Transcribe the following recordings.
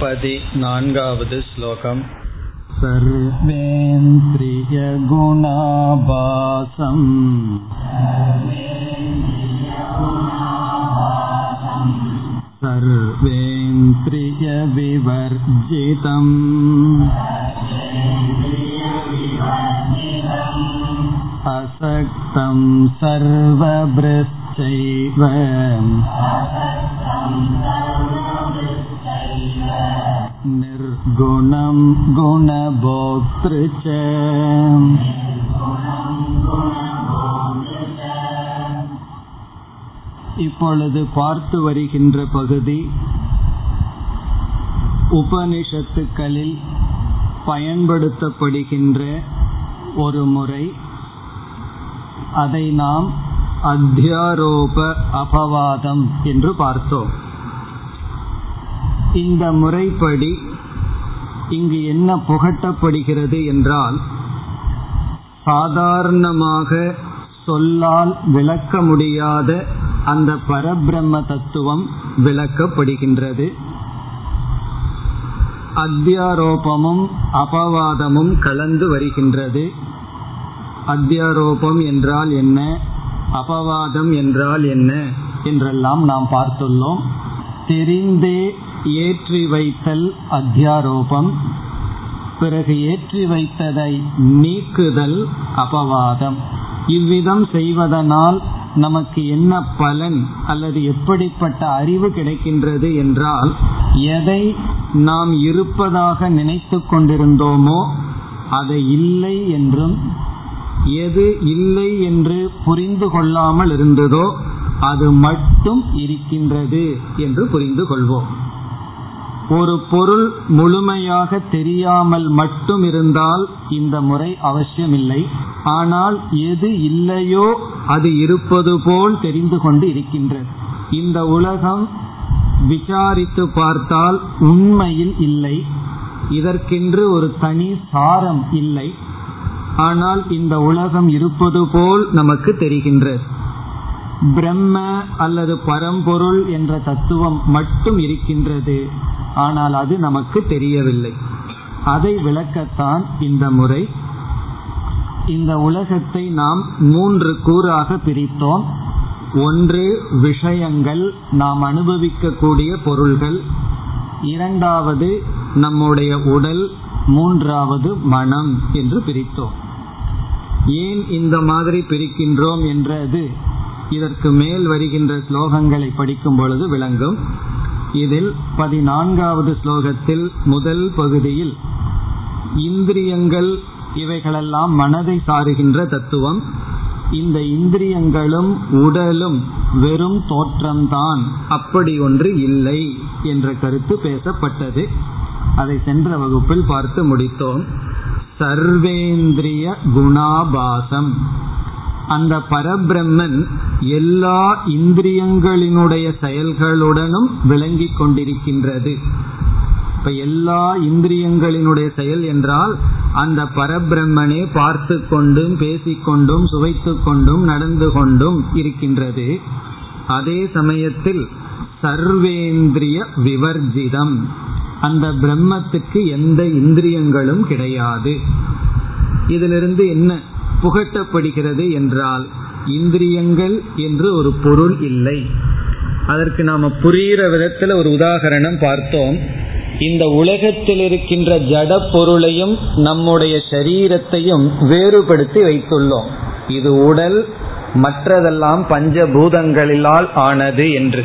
पदिनान्गावद् श्लोकम् सर्वेन्द्रियगुणाभासम् सर्वेन्द्रियविवर्जितम् असक्तं सर्वभृश्चैव निर्गुणं गुणभोक्तृ च இப்பொழுது பார்த்து வருகின்ற பகுதி உபனிஷத்துக்களில் பயன்படுத்தப்படுகின்ற ஒரு முறை அதை நாம் அத்தியாரோப அபவாதம் என்று பார்த்தோம் இந்த முறைப்படி இங்கு என்ன புகட்டப்படுகிறது என்றால் சாதாரணமாக சொல்லால் விளக்க முடியாத அந்த பரபிரம்ம தத்துவம் விளக்கப்படுகின்றது. அத்தியாரோபமும் அபவாதமும் கலந்து வருகின்றது. அத்தியாரோபம் என்றால் என்ன? அபவாதம் என்றால் என்ன? என்றெல்லாம் நாம் பார்த்துள்ளோம். தெரிந்தே ஏற்றி வைத்தல் அத்தியாரோபம். பிறகு ஏற்றி வைத்ததை நீக்குதல் அபவாதம். இவ்விதம் செய்வதனால் நமக்கு என்ன பலன் அல்லது எப்படிப்பட்ட அறிவு கிடைக்கின்றது என்றால் எதை நாம் இருப்பதாக நினைத்து கொண்டிருந்தோமோ அதை இல்லை என்றும் எது இல்லை என்று புரிந்து கொள்ளாமல் இருந்ததோ அது மட்டும் இருக்கின்றது என்று புரிந்து கொள்வோம். ஒரு பொருள் முழுமையாக தெரியாமல் மட்டும் இருந்தால் இந்த முறை அவசியமில்லை. ஆனால் எது இல்லையோ அது இருப்பது போல் தெரிந்து கொண்டு இருக்கின்றது. இந்த உலகம் விசாரித்து பார்த்தால் உண்மையில் இல்லை. இதற்கென்று ஒரு தனி சாரம் இல்லை. ஆனால் இந்த உலகம் இருப்பது போல் நமக்கு தெரிகின்றது. பிரம்ம அல்லது பரம்பொருள் என்ற தத்துவம் மட்டும் இருக்கின்றது. ஆனால் அது நமக்கு தெரியவில்லை. அதை விளக்கத்தான் இந்த முறை. இந்த உலகத்தை நாம் மூன்று கூறாக பிரித்தோம். ஒன்று விஷயங்கள். நாம் அனுபவிக்கக்கூடிய பொருள்கள். இரண்டாவது நம்முடைய உடல். மூன்றாவது மனம் என்று பிரித்தோம். ஏன் இந்த மாதிரி பிரிக்கின்றோம் என்றது? இதற்கு மேல் வருகின்ற ஸ்லோகங்களை படிக்கும் பொழுது விளங்கும். இதில் பதினான்காவது ஸ்லோகத்தில் முதல் பகுதியில் இந்திரியங்கள் இவைகளெல்லாம் மனதை சாருகின்ற தத்துவம். இந்த இந்திரியங்களும் உடலும் வெறும் தோற்றம்தான் அப்படி ஒன்று இல்லை என்ற கருத்து பேசப்பட்டது. அதை சென்ற வகுப்பில் பார்த்து முடித்தோம். சர்வேந்திரிய குணாபாசம். அந்த பரபிரம்மன் எல்லா இந்திரியங்களினுடைய செயல்களுடனும் விளங்கிக் கொண்டிருக்கின்றது. இப்ப எல்லா இந்திரியங்களினுடைய செயல் என்றால் அந்த பரபிரம்மனே பார்த்து கொண்டும் பேசிக்கொண்டும் சுவைத்து கொண்டும் நடந்து கொண்டும் இருக்கின்றது. அதே சமயத்தில் சர்வேந்திரிய விவர்ஜிதம். அந்த பிரம்மத்துக்கு எந்த இந்திரியங்களும் கிடையாது. இதிலிருந்து என்ன புகட்டப்படுகிறது என்றால் இந்திரியங்கள் என்று ஒரு பொருள் இல்லை. அதற்கு நாம புரிகிற விதத்தில் ஒரு உதாகரணம் பார்த்தோம். இந்த உலகத்தில் இருக்கின்ற ஜட பொருளையும் நம்முடைய சரீரத்தையும் வேறுபடுத்தி வைத்துள்ளோம். இது உடல் மற்றதெல்லாம் பஞ்சபூதங்களிலால் ஆனது என்று.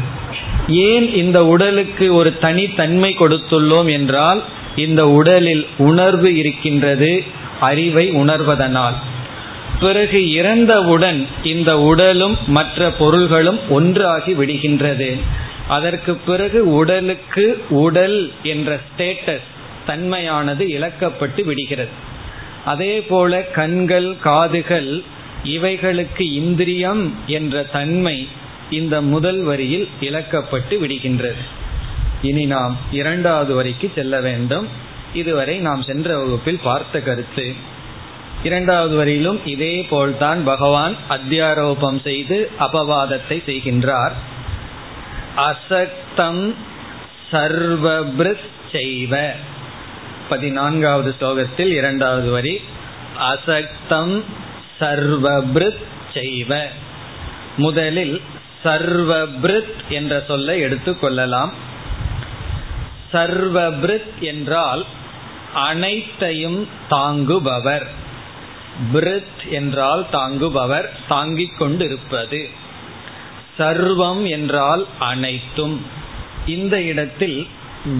ஏன் இந்த உடலுக்கு ஒரு தனித்தன்மை கொடுத்துள்ளோம் என்றால் இந்த உடலில் உணர்வு இருக்கின்றது அறிவை உணர்வதனால். பிறகு இறந்தவுடன் இந்த உடலும் மற்ற பொருள்களும் ஒன்றாகி விடுகின்றது. அதற்கு பிறகு உடலுக்கு உடல் என்ற ஸ்டேட்டஸ் தன்மையானது இழக்கப்பட்டு விடுகிறது. அதே போல கண்கள் காதுகள் இவைகளுக்கு இந்திரியம் என்ற தன்மை இந்த முதல் வரியில் இழக்கப்பட்டு விடுகின்றது. இனி நாம் இரண்டாவது வரிக்கு செல்ல வேண்டும். இதுவரை நாம் சென்ற வகுப்பில் பார்த்த கருத்து இரண்டாவது வரையிலும் இதே போல்தான் பகவான் அத்தியாரோபம் செய்து அபவாதத்தை செய்கின்றார். அசக்தம் சர்வபிருத் செய்வ. பதினான்காவது ஸ்லோகத்தில் இரண்டாவது வரி. அசக்தம் சர்வபிருத் செய்வ. முதலில் சர்வபிருத் என்ற சொல்லை எடுத்துக்கொள்ளலாம் சர்வபிருத் என்றால் அனைத்தையும் தாங்குபவர். பிரித் என்றால் தாங்குபவர் தாங்கிக் கொண்டிருப்பது. சர்வம் என்றால் அனைத்தும். இந்த இடத்தில்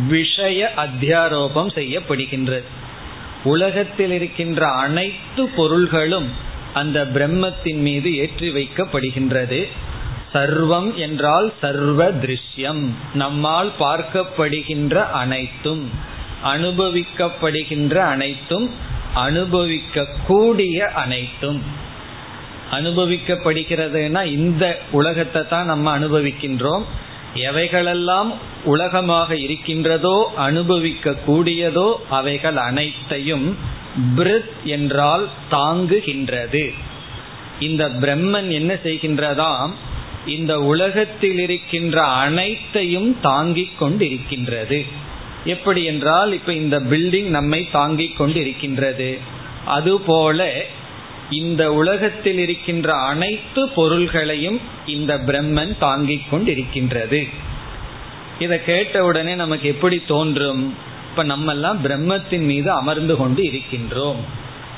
விஷய அத்தியாரோபம் செய்யப்படுகின்றது. உலகத்தில் இருக்கின்ற அனைத்து பொருள்களும் அந்த பிரம்மத்தின் மீது ஏற்றி வைக்கப்படுகின்றது. சர்வம் என்றால் சர்வ திருஷ்யம். நம்மால் பார்க்கப்படுகின்ற அனைத்தும் அனுபவிக்கப்படுகின்ற அனைத்தும் அனுபவிக்க கூடிய அனைத்தும். அனுபவிக்கப்படுகிறதுனா இந்த உலகத்தை தான் நம்ம அனுபவிக்கின்றோம். எவைகளெல்லாம் உலகமாக இருக்கின்றதோ அனுபவிக்க கூடியதோ அவைகள் அனைத்தையும் பிரித் என்றால் தாங்குகின்றது. இந்த பிரம்மன் என்ன செய்கின்றதாம்? இந்த உலகத்தில் இருக்கின்ற அனைத்தையும் தாங்கிக் கொண்டிருக்கின்றது. எப்படி என்றால் இப்ப இந்த பில்டிங் நம்மை தாங்கிக் கொண்டு இருக்கின்றது அதுபோல இந்த உலகத்தில் இருக்கின்ற அனைத்து பொருள்களையும் இந்த பிரம்மன் தாங்கிக் கொண்டிருக்கின்றது. இதை கேட்ட உடனே நமக்கு எப்படி தோன்றும்? இப்ப நம்ம எல்லாம் பிரம்மத்தின் மீது அமர்ந்து கொண்டு இருக்கின்றோம்.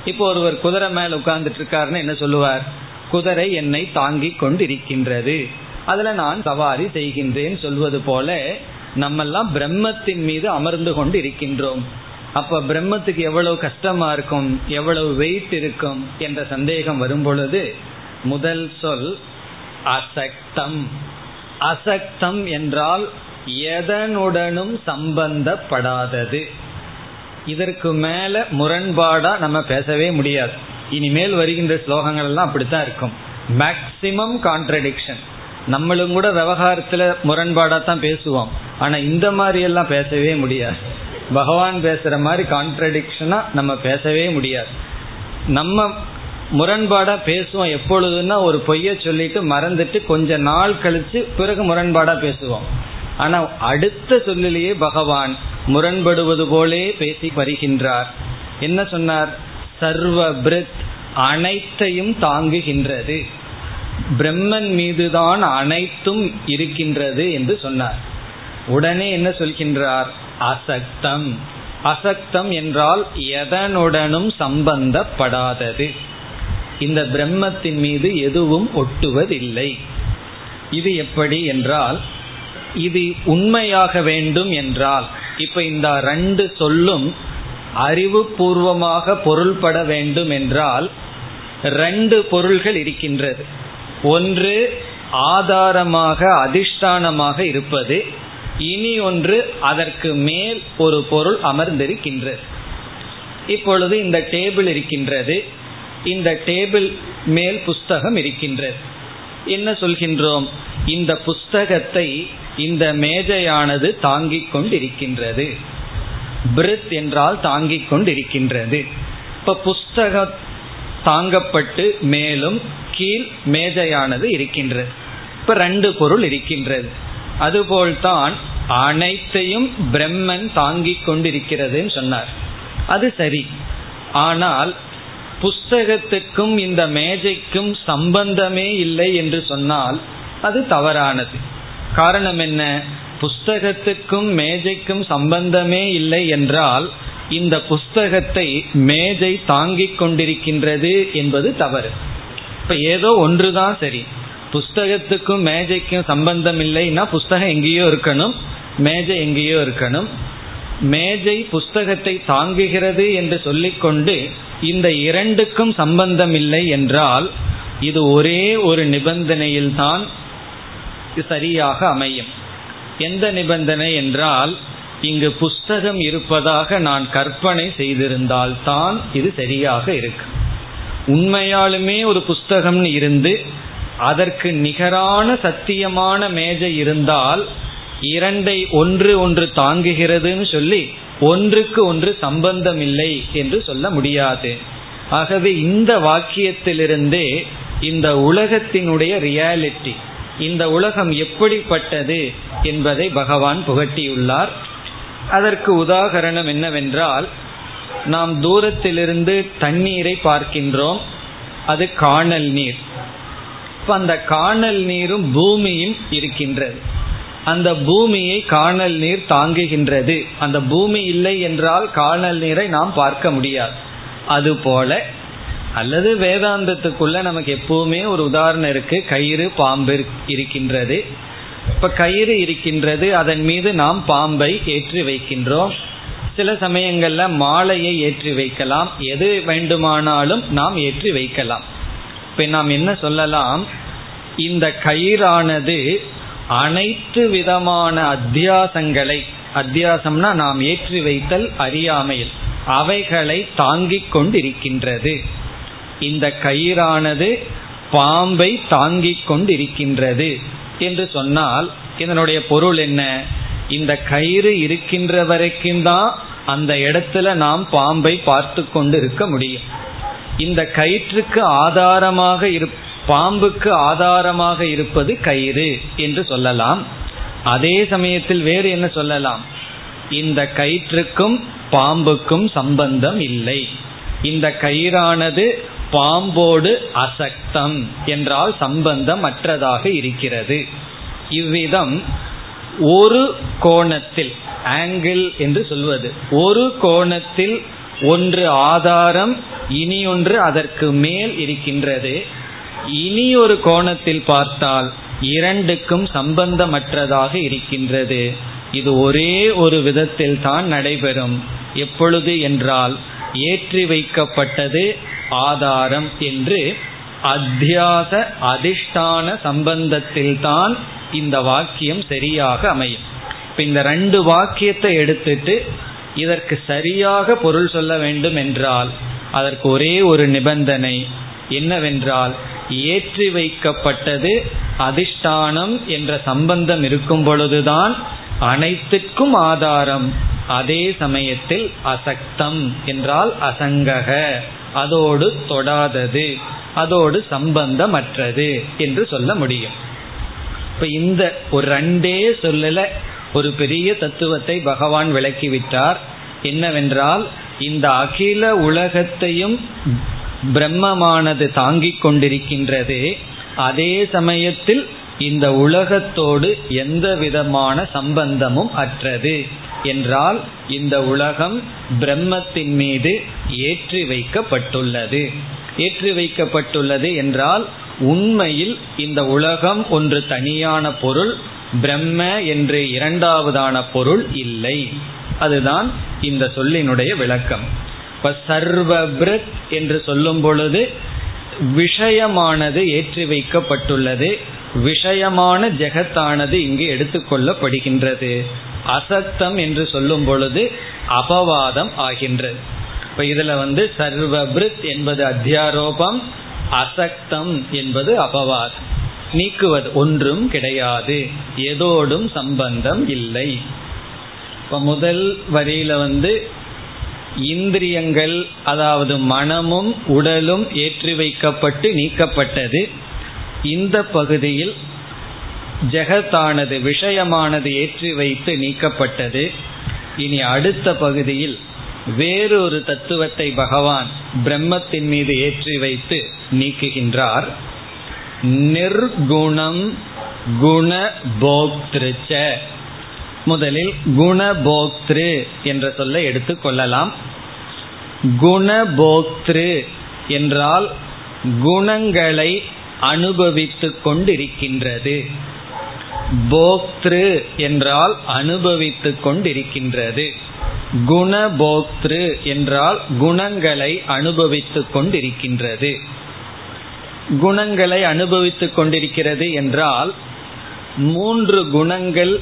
இப்போ ஒருவர் குதிரை மேல உட்கார்ந்துட்டு இருக்காருன்னு என்ன சொல்லுவார்? குதிரை என்னை தாங்கிக் கொண்டு இருக்கின்றது அதுல நான் சவாரி செய்கின்றேன் சொல்வது போல நம்மெல்லாம் பிரம்மத்தின் மீது அமர்ந்து கொண்டு இருக்கின்றோம் அப்ப பிரம்மத்துக்கு எவ்வளவு கஷ்டமா இருக்கும் எவ்வளவு வெயிட் இருக்கும் என்ற சந்தேகம் வரும் பொழுது முதல் சொல் அசக்தம். அசக்தம் என்றால் எதனுடனும் சம்பந்தப்படாதது. இதற்கு மேல முரண்பாடா நம்ம பேசவே முடியாது. இனிமேல் வருகின்ற ஸ்லோகங்கள் எல்லாம் அப்படித்தான் இருக்கும். மேக்சிமம் கான்ட்ரடிக்ஷன் நம்மளும் கூட விவகாரத்துல முரண்பாடா தான் பேசுவோம். ஆனா இந்த மாதிரி எல்லாம் பேசவே முடியாது. பகவான் பேசுற மாதிரி கான்ட்ரடிக்ஷனா நம்ம பேசவே முடியாது. நம்ம முரண்பாடா பேசுவோம் எப்பொழுதுன்னா ஒரு பொய்ய சொல்லிட்டு மறந்துட்டு கொஞ்ச நாள் கழிச்சு பிறகு முரண்பாடா பேசுவோம். ஆனா அடுத்த சொல்லிலேயே பகவான் முரண்படுவது போலே பேசி வருகின்றார். என்ன சொன்னார்? சர்வபிருத் அனைத்தையும் தாங்குகின்றது. பிரம்மன் மீதுதான் அனைத்தும் இருக்கின்றது என்று சொன்னார். உடனே என்ன சொல்கின்றார்? அசக்தம். அசக்தம் என்றால் எதனுடனும் சம்பந்தப்படாதது. இந்த பிரம்மத்தின் மீது எதுவும் ஒட்டுவதில்லை. இது எப்படி என்றால் இது உண்மையாக வேண்டும் என்றால் இப்ப இந்த ரெண்டு சொல்லும் அறிவுபூர்வமாக பொருள்பட வேண்டும் என்றால் ரெண்டு பொருள்கள் இருக்கின்றது. ஒன்று ஆதாரமாக அதிஷ்டானமாக இருப்பது இனி ஒன்று அதற்கு மேல் ஒரு பொருள் அமர்ந்திருக்கின்றது இப்பொழுது இந்த டேபிள் இருக்கின்றது. இந்த டேபிள் மேல் புஸ்தகம் இருக்கின்றது. என்ன சொல்கின்றோம்? இந்த புஸ்தகத்தை இந்த மேஜையானது தாங்கிக் கொண்டிருக்கின்றது. பிரித் என்றால் தாங்கிக் கொண்டிருக்கின்றது. இப்ப புஸ்தகம் தாங்கப்பட்டு மேலும் கீழ் மேஜையானது இருக்கின்றது. இப்ப ரெண்டு பொருள் இருக்கின்றது. அதுபோல்தான் அனைத்தையும் பிரம்மன் தாங்கிக் கொண்டிருக்கிறதுன்னு சொன்னார். அது சரி. ஆனால் புஸ்தகத்துக்கும் இந்த மேஜைக்கும் சம்பந்தமே இல்லை என்று சொன்னால் அது தவறானது. காரணம் என்ன? புஸ்தகத்துக்கும் மேஜைக்கும் சம்பந்தமே இல்லை என்றால் இந்த புஸ்தகத்தை மேஜை தாங்கிக் கொண்டிருக்கின்றது என்பது தவறு. இப்ப ஏதோ ஒன்றுதான் சரி. புஸ்தகத்துக்கும் மேஜைக்கும் சம்பந்தம் இல்லைன்னா புஸ்தகம் எங்கேயோ இருக்கணும் மேஜை எங்கேயோ இருக்கணும். மேஜை புஸ்தகத்தை தாங்குகிறது என்று சொல்லிக்கொண்டு இந்த இரண்டுக்கும் சம்பந்தம் இல்லை என்றால் இது ஒரே ஒரு நிபந்தனையில்தான் சரியாக அமையும். எந்த நிபந்தனை என்றால் இங்கு புஸ்தகம் இருப்பதாக நான் கற்பனை செய்திருந்தால் தான் இது சரியாக இருக்கு. உண்மையாலுமே ஒரு புஸ்தகம்னு இருந்து அதற்கு நிகரான சத்தியமான மேஜை இருந்தால் இரண்டை ஒன்று ஒன்று தாங்குகிறதுன்னு சொல்லி ஒன்றுக்கு ஒன்று சம்பந்தம் இல்லை என்று சொல்ல முடியாது. ஆகவே இந்த வாக்கியத்திலிருந்தே இந்த உலகத்தினுடைய ரியாலிட்டி இந்த உலகம் எப்படிப்பட்டது என்பதை பகவான் புகட்டியுள்ளார். அதற்கு உதாகரணம் என்னவென்றால் நாம் தூரத்திலிருந்து தண்ணீரை பார்க்கின்றோம் அது காணல் நீர். இப்ப அந்த காணல் நீரும் பூமியும் இருக்கின்றது. அந்த பூமியை காணல் நீர் தாங்குகின்றது. அந்த பூமி இல்லை என்றால் காணல் நீரை நாம் பார்க்க முடியாது. அதுபோல அல்லது வேதாந்தத்துக்குள்ள நமக்கு எப்பவுமே ஒரு உதாரணம் இருக்கு. கயிறு பாம்பு இருக்கின்றது. இப்ப கயிறு இருக்கின்றது அதன் மீது நாம் பாம்பை ஏற்றி வைக்கின்றோம். சில சமயங்கள்ல மாலையை ஏற்றி வைக்கலாம். எது வேண்டுமானாலும் நாம் ஏற்றி வைக்கலாம். இப்ப நாம் என்ன சொல்லலாம்? இந்த கயிறானது அனைத்து விதமான அத்தியாசங்களை அத்தியாசம்னா நாம் ஏற்றி வைத்தல் அறியாமையில் அவைகளை தாங்கிக் கொண்டிருக்கின்றது. இந்த கயிறானது பாம்பை தாங்கிக் கொண்டிருக்கின்றது. என்று சொன்னால் இதனுடைய பொருள் என்ன? இந்த கயிறு இருக்கின்ற வரைக்கும் தான் அந்த இடத்துல நாம் பாம்பை பார்த்து கொண்டு இருக்க முடியும். இந்த கயிற்றுக்கு ஆதாரமாக இரு பாம்புக்கு ஆதாரமாக இருப்பது கயிறு என்று சொல்லலாம். அதே சமயத்தில் வேறு என்ன சொல்லலாம்? இந்த கயிற்றுக்கும் பாம்புக்கும் சம்பந்தம் இல்லை. இந்த கயிறானது பாம்போடு அசக்தம் என்றால் சம்பந்தம் அற்றதாக இருக்கிறது. இவ்விதம் ஒரு கோணத்தில் ஆங்கிள் என்று சொல்வது ஒரு கோணத்தில் ஒன்று ஆதாரம் இனி ஒன்று அதற்கு மேல் இருக்கின்றது. இனி ஒரு கோணத்தில் பார்த்தால் இரண்டுக்கும் சம்பந்தமற்றதாக இருக்கின்றது. இது ஒரே ஒரு விதத்தில் தான் நடைபெறும். எப்பொழுது என்றால் ஏற்றி வைக்கப்பட்டது ஆதாரம் என்று அத்தியாச அதிஷ்டான சம்பந்தத்தில்தான் இந்த வாக்கியம் சரியாக அமையும். இப்ப இந்த ரெண்டு வாக்கியத்தை எடுத்துட்டு இதற்கு சரியாக பொருள் சொல்ல வேண்டும் என்றால் அதற்கு ஒரே ஒரு நிபந்தனை என்னவென்றால் ஏற்றி வைக்கப்பட்டது அதிஷ்டானம் என்ற சம்பந்தம் இருக்கும் பொழுதுதான் அனைத்துக்கும் ஆதாரம் அதே சமயத்தில் அசக்தம் என்றால் அசங்கக. அதோடு தொடாதது அதோடு சம்பந்தமற்றது என்று சொல்ல முடியும். இப்ப இந்த ஒரு ரெண்டே சொல்லல ஒரு பெரிய தத்துவத்தை பகவான் விளக்கிவிட்டார். என்னவென்றால் இந்த அகில உலகத்தையும் பிரம்மமானது தாங்கிக் கொண்டிருக்கின்றது. அதே சமயத்தில் இந்த உலகத்தோடு எந்த விதமான சம்பந்தமும் அற்றது. என்றால் இந்த உலகம் பிரம்மத்தின் மீது ஏற்றி வைக்கப்பட்டுள்ளது. ஏற்றி வைக்கப்பட்டுள்ளது என்றால் உண்மையில் இந்த உலகம் ஒன்று தனியான பொருள் பிரம்ம என்று இரண்டாவதான பொருள் இல்லை. அதுதான் இந்த சொல்லினுடைய விளக்கம். இப்ப சர்வபிரத் என்று சொல்லும் பொழுது விஷயமானது ஏற்றி வைக்கப்பட்டுள்ளது விஷயமான ஜெகத்தானது இங்கு எடுத்துக்கொள்ளப்படுகின்றது அசத்தம் என்று சொல்லும் பொழுது அபவாதம் ஆகின்றது இப்ப இதுல வந்து சர்வபிருத் என்பது அத்தியாரோபம் அசக்தம் என்பது அபவாதம். நீக்குவது ஒன்றும் கிடையாது. எதோடும் சம்பந்தம் இல்லை. இப்ப முதல் வரியில வந்து இந்திரியங்கள் அதாவது மனமும் உடலும் ஏற்றி வைக்கப்பட்டு நீக்கப்பட்டது. இந்த பகுதியில் ஜெகத்தானது விஷயமானது ஏற்றி வைத்து நீக்கப்பட்டது. இனி அடுத்த பகுதியில் வேறொரு தத்துவத்தை பகவான் பிரம்மத்தின் மீது ஏற்றி வைத்து நீக்குகின்றார். நிர்குணம் குண போக்திருச்ச முதலில் குணபோக்திரு என்ற சொல்லை எடுத்துக்கொள்ளலாம் குணபோக்திரு என்றால் குணங்களை அனுபவித்துக் கொண்டிருக்கின்றது. போக்திரு என்றால் அனுபவித்துக் கொண்டிருக்கின்றது. குணபோக்திரு என்றால் குணங்களை அனுபவித்துக் கொண்டிருக்கின்றது. குணங்களை அனுபவித்துக் கொண்டிருக்கிறது என்றால் மூன்று குணங்கள்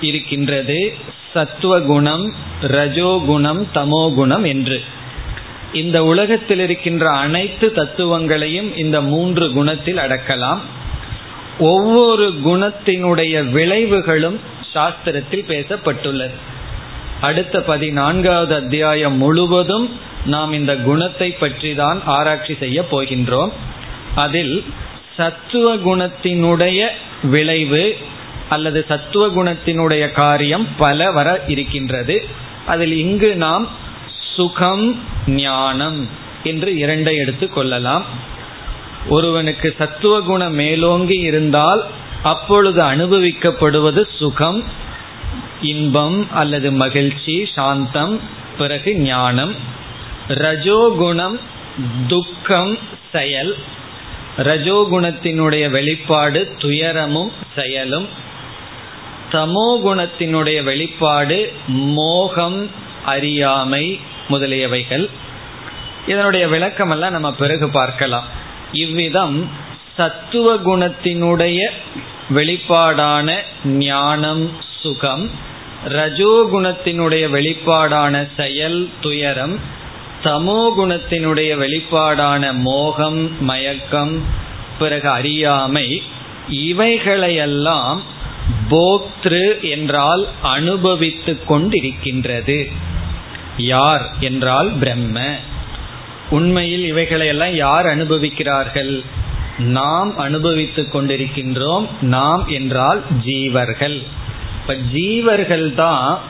இருக்கின்றது. சத்துவகுணம் ரஜோகுணம் தமோகுணம் என்று. இந்த உலகத்தில் இருக்கின்ற அனைத்து தத்துவங்களையும் இந்த மூன்று குணத்தில் அடக்கலாம். ஒவ்வொரு குணத்தினுடைய விளைவுகளும் சாஸ்திரத்தில் பேசப்பட்டுள்ளது. அடுத்த பதினான்காவது அத்தியாயம் முழுவதும் நாம் இந்த குணத்தை பற்றி தான் ஆராய்ச்சி செய்ய போகின்றோம். அதில் சத்துவ குணத்தினுடைய விளைவு அல்லது சத்துவ குணத்தினுடைய காரியம் பல வர இருக்கின்றது. அதில் இங்கு நாம் சுகம் ஞானம் என்று இரண்டை எடுத்துக் கொள்ளலாம். ஒருவனுக்கு சத்துவ குணம் மேலோங்கி இருந்தால் அப்பொழுது அனுபவிக்கப்படுவது சுகம் இன்பம் அல்லது மகிழ்ச்சி சாந்தம் பிறகு ஞானம். ரஜோகுணம் துக்கம் செயல். ரஜோகுணத்தினுடைய வெளிப்பாடு துயரமும் செயலும். தமோகுணத்தினுடைய வெளிப்பாடு மோகம் அறியாமை முதலியவைகள். இதனுடைய விளக்கமெல்லாம் நம்ம பிறகு பார்க்கலாம். இவ்விதம் சத்துவ குணத்தினுடைய வெளிப்பாடான ஞானம் சுகம் ரஜோகுணத்தினுடைய வெளிப்பாடான செயல் துயரம் தமோ குணத்தினுடைய வெளிப்பாடான மோகம் மயக்கம் பிறகு அறியாமை இவைகளையெல்லாம் போக்திரு என்றால் அனுபவித்துக் கொண்டிருக்கின்றது. யார் என்றால் பிரம்ம. உண்மையில் இவைகளையெல்லாம் யார் அனுபவிக்கிறார்கள்? நாம் அனுபவித்துக் கொண்டிருக்கின்றோம் நாம் என்றால் ஜீவர்கள். இப்ப ஜீவர்கள் தான்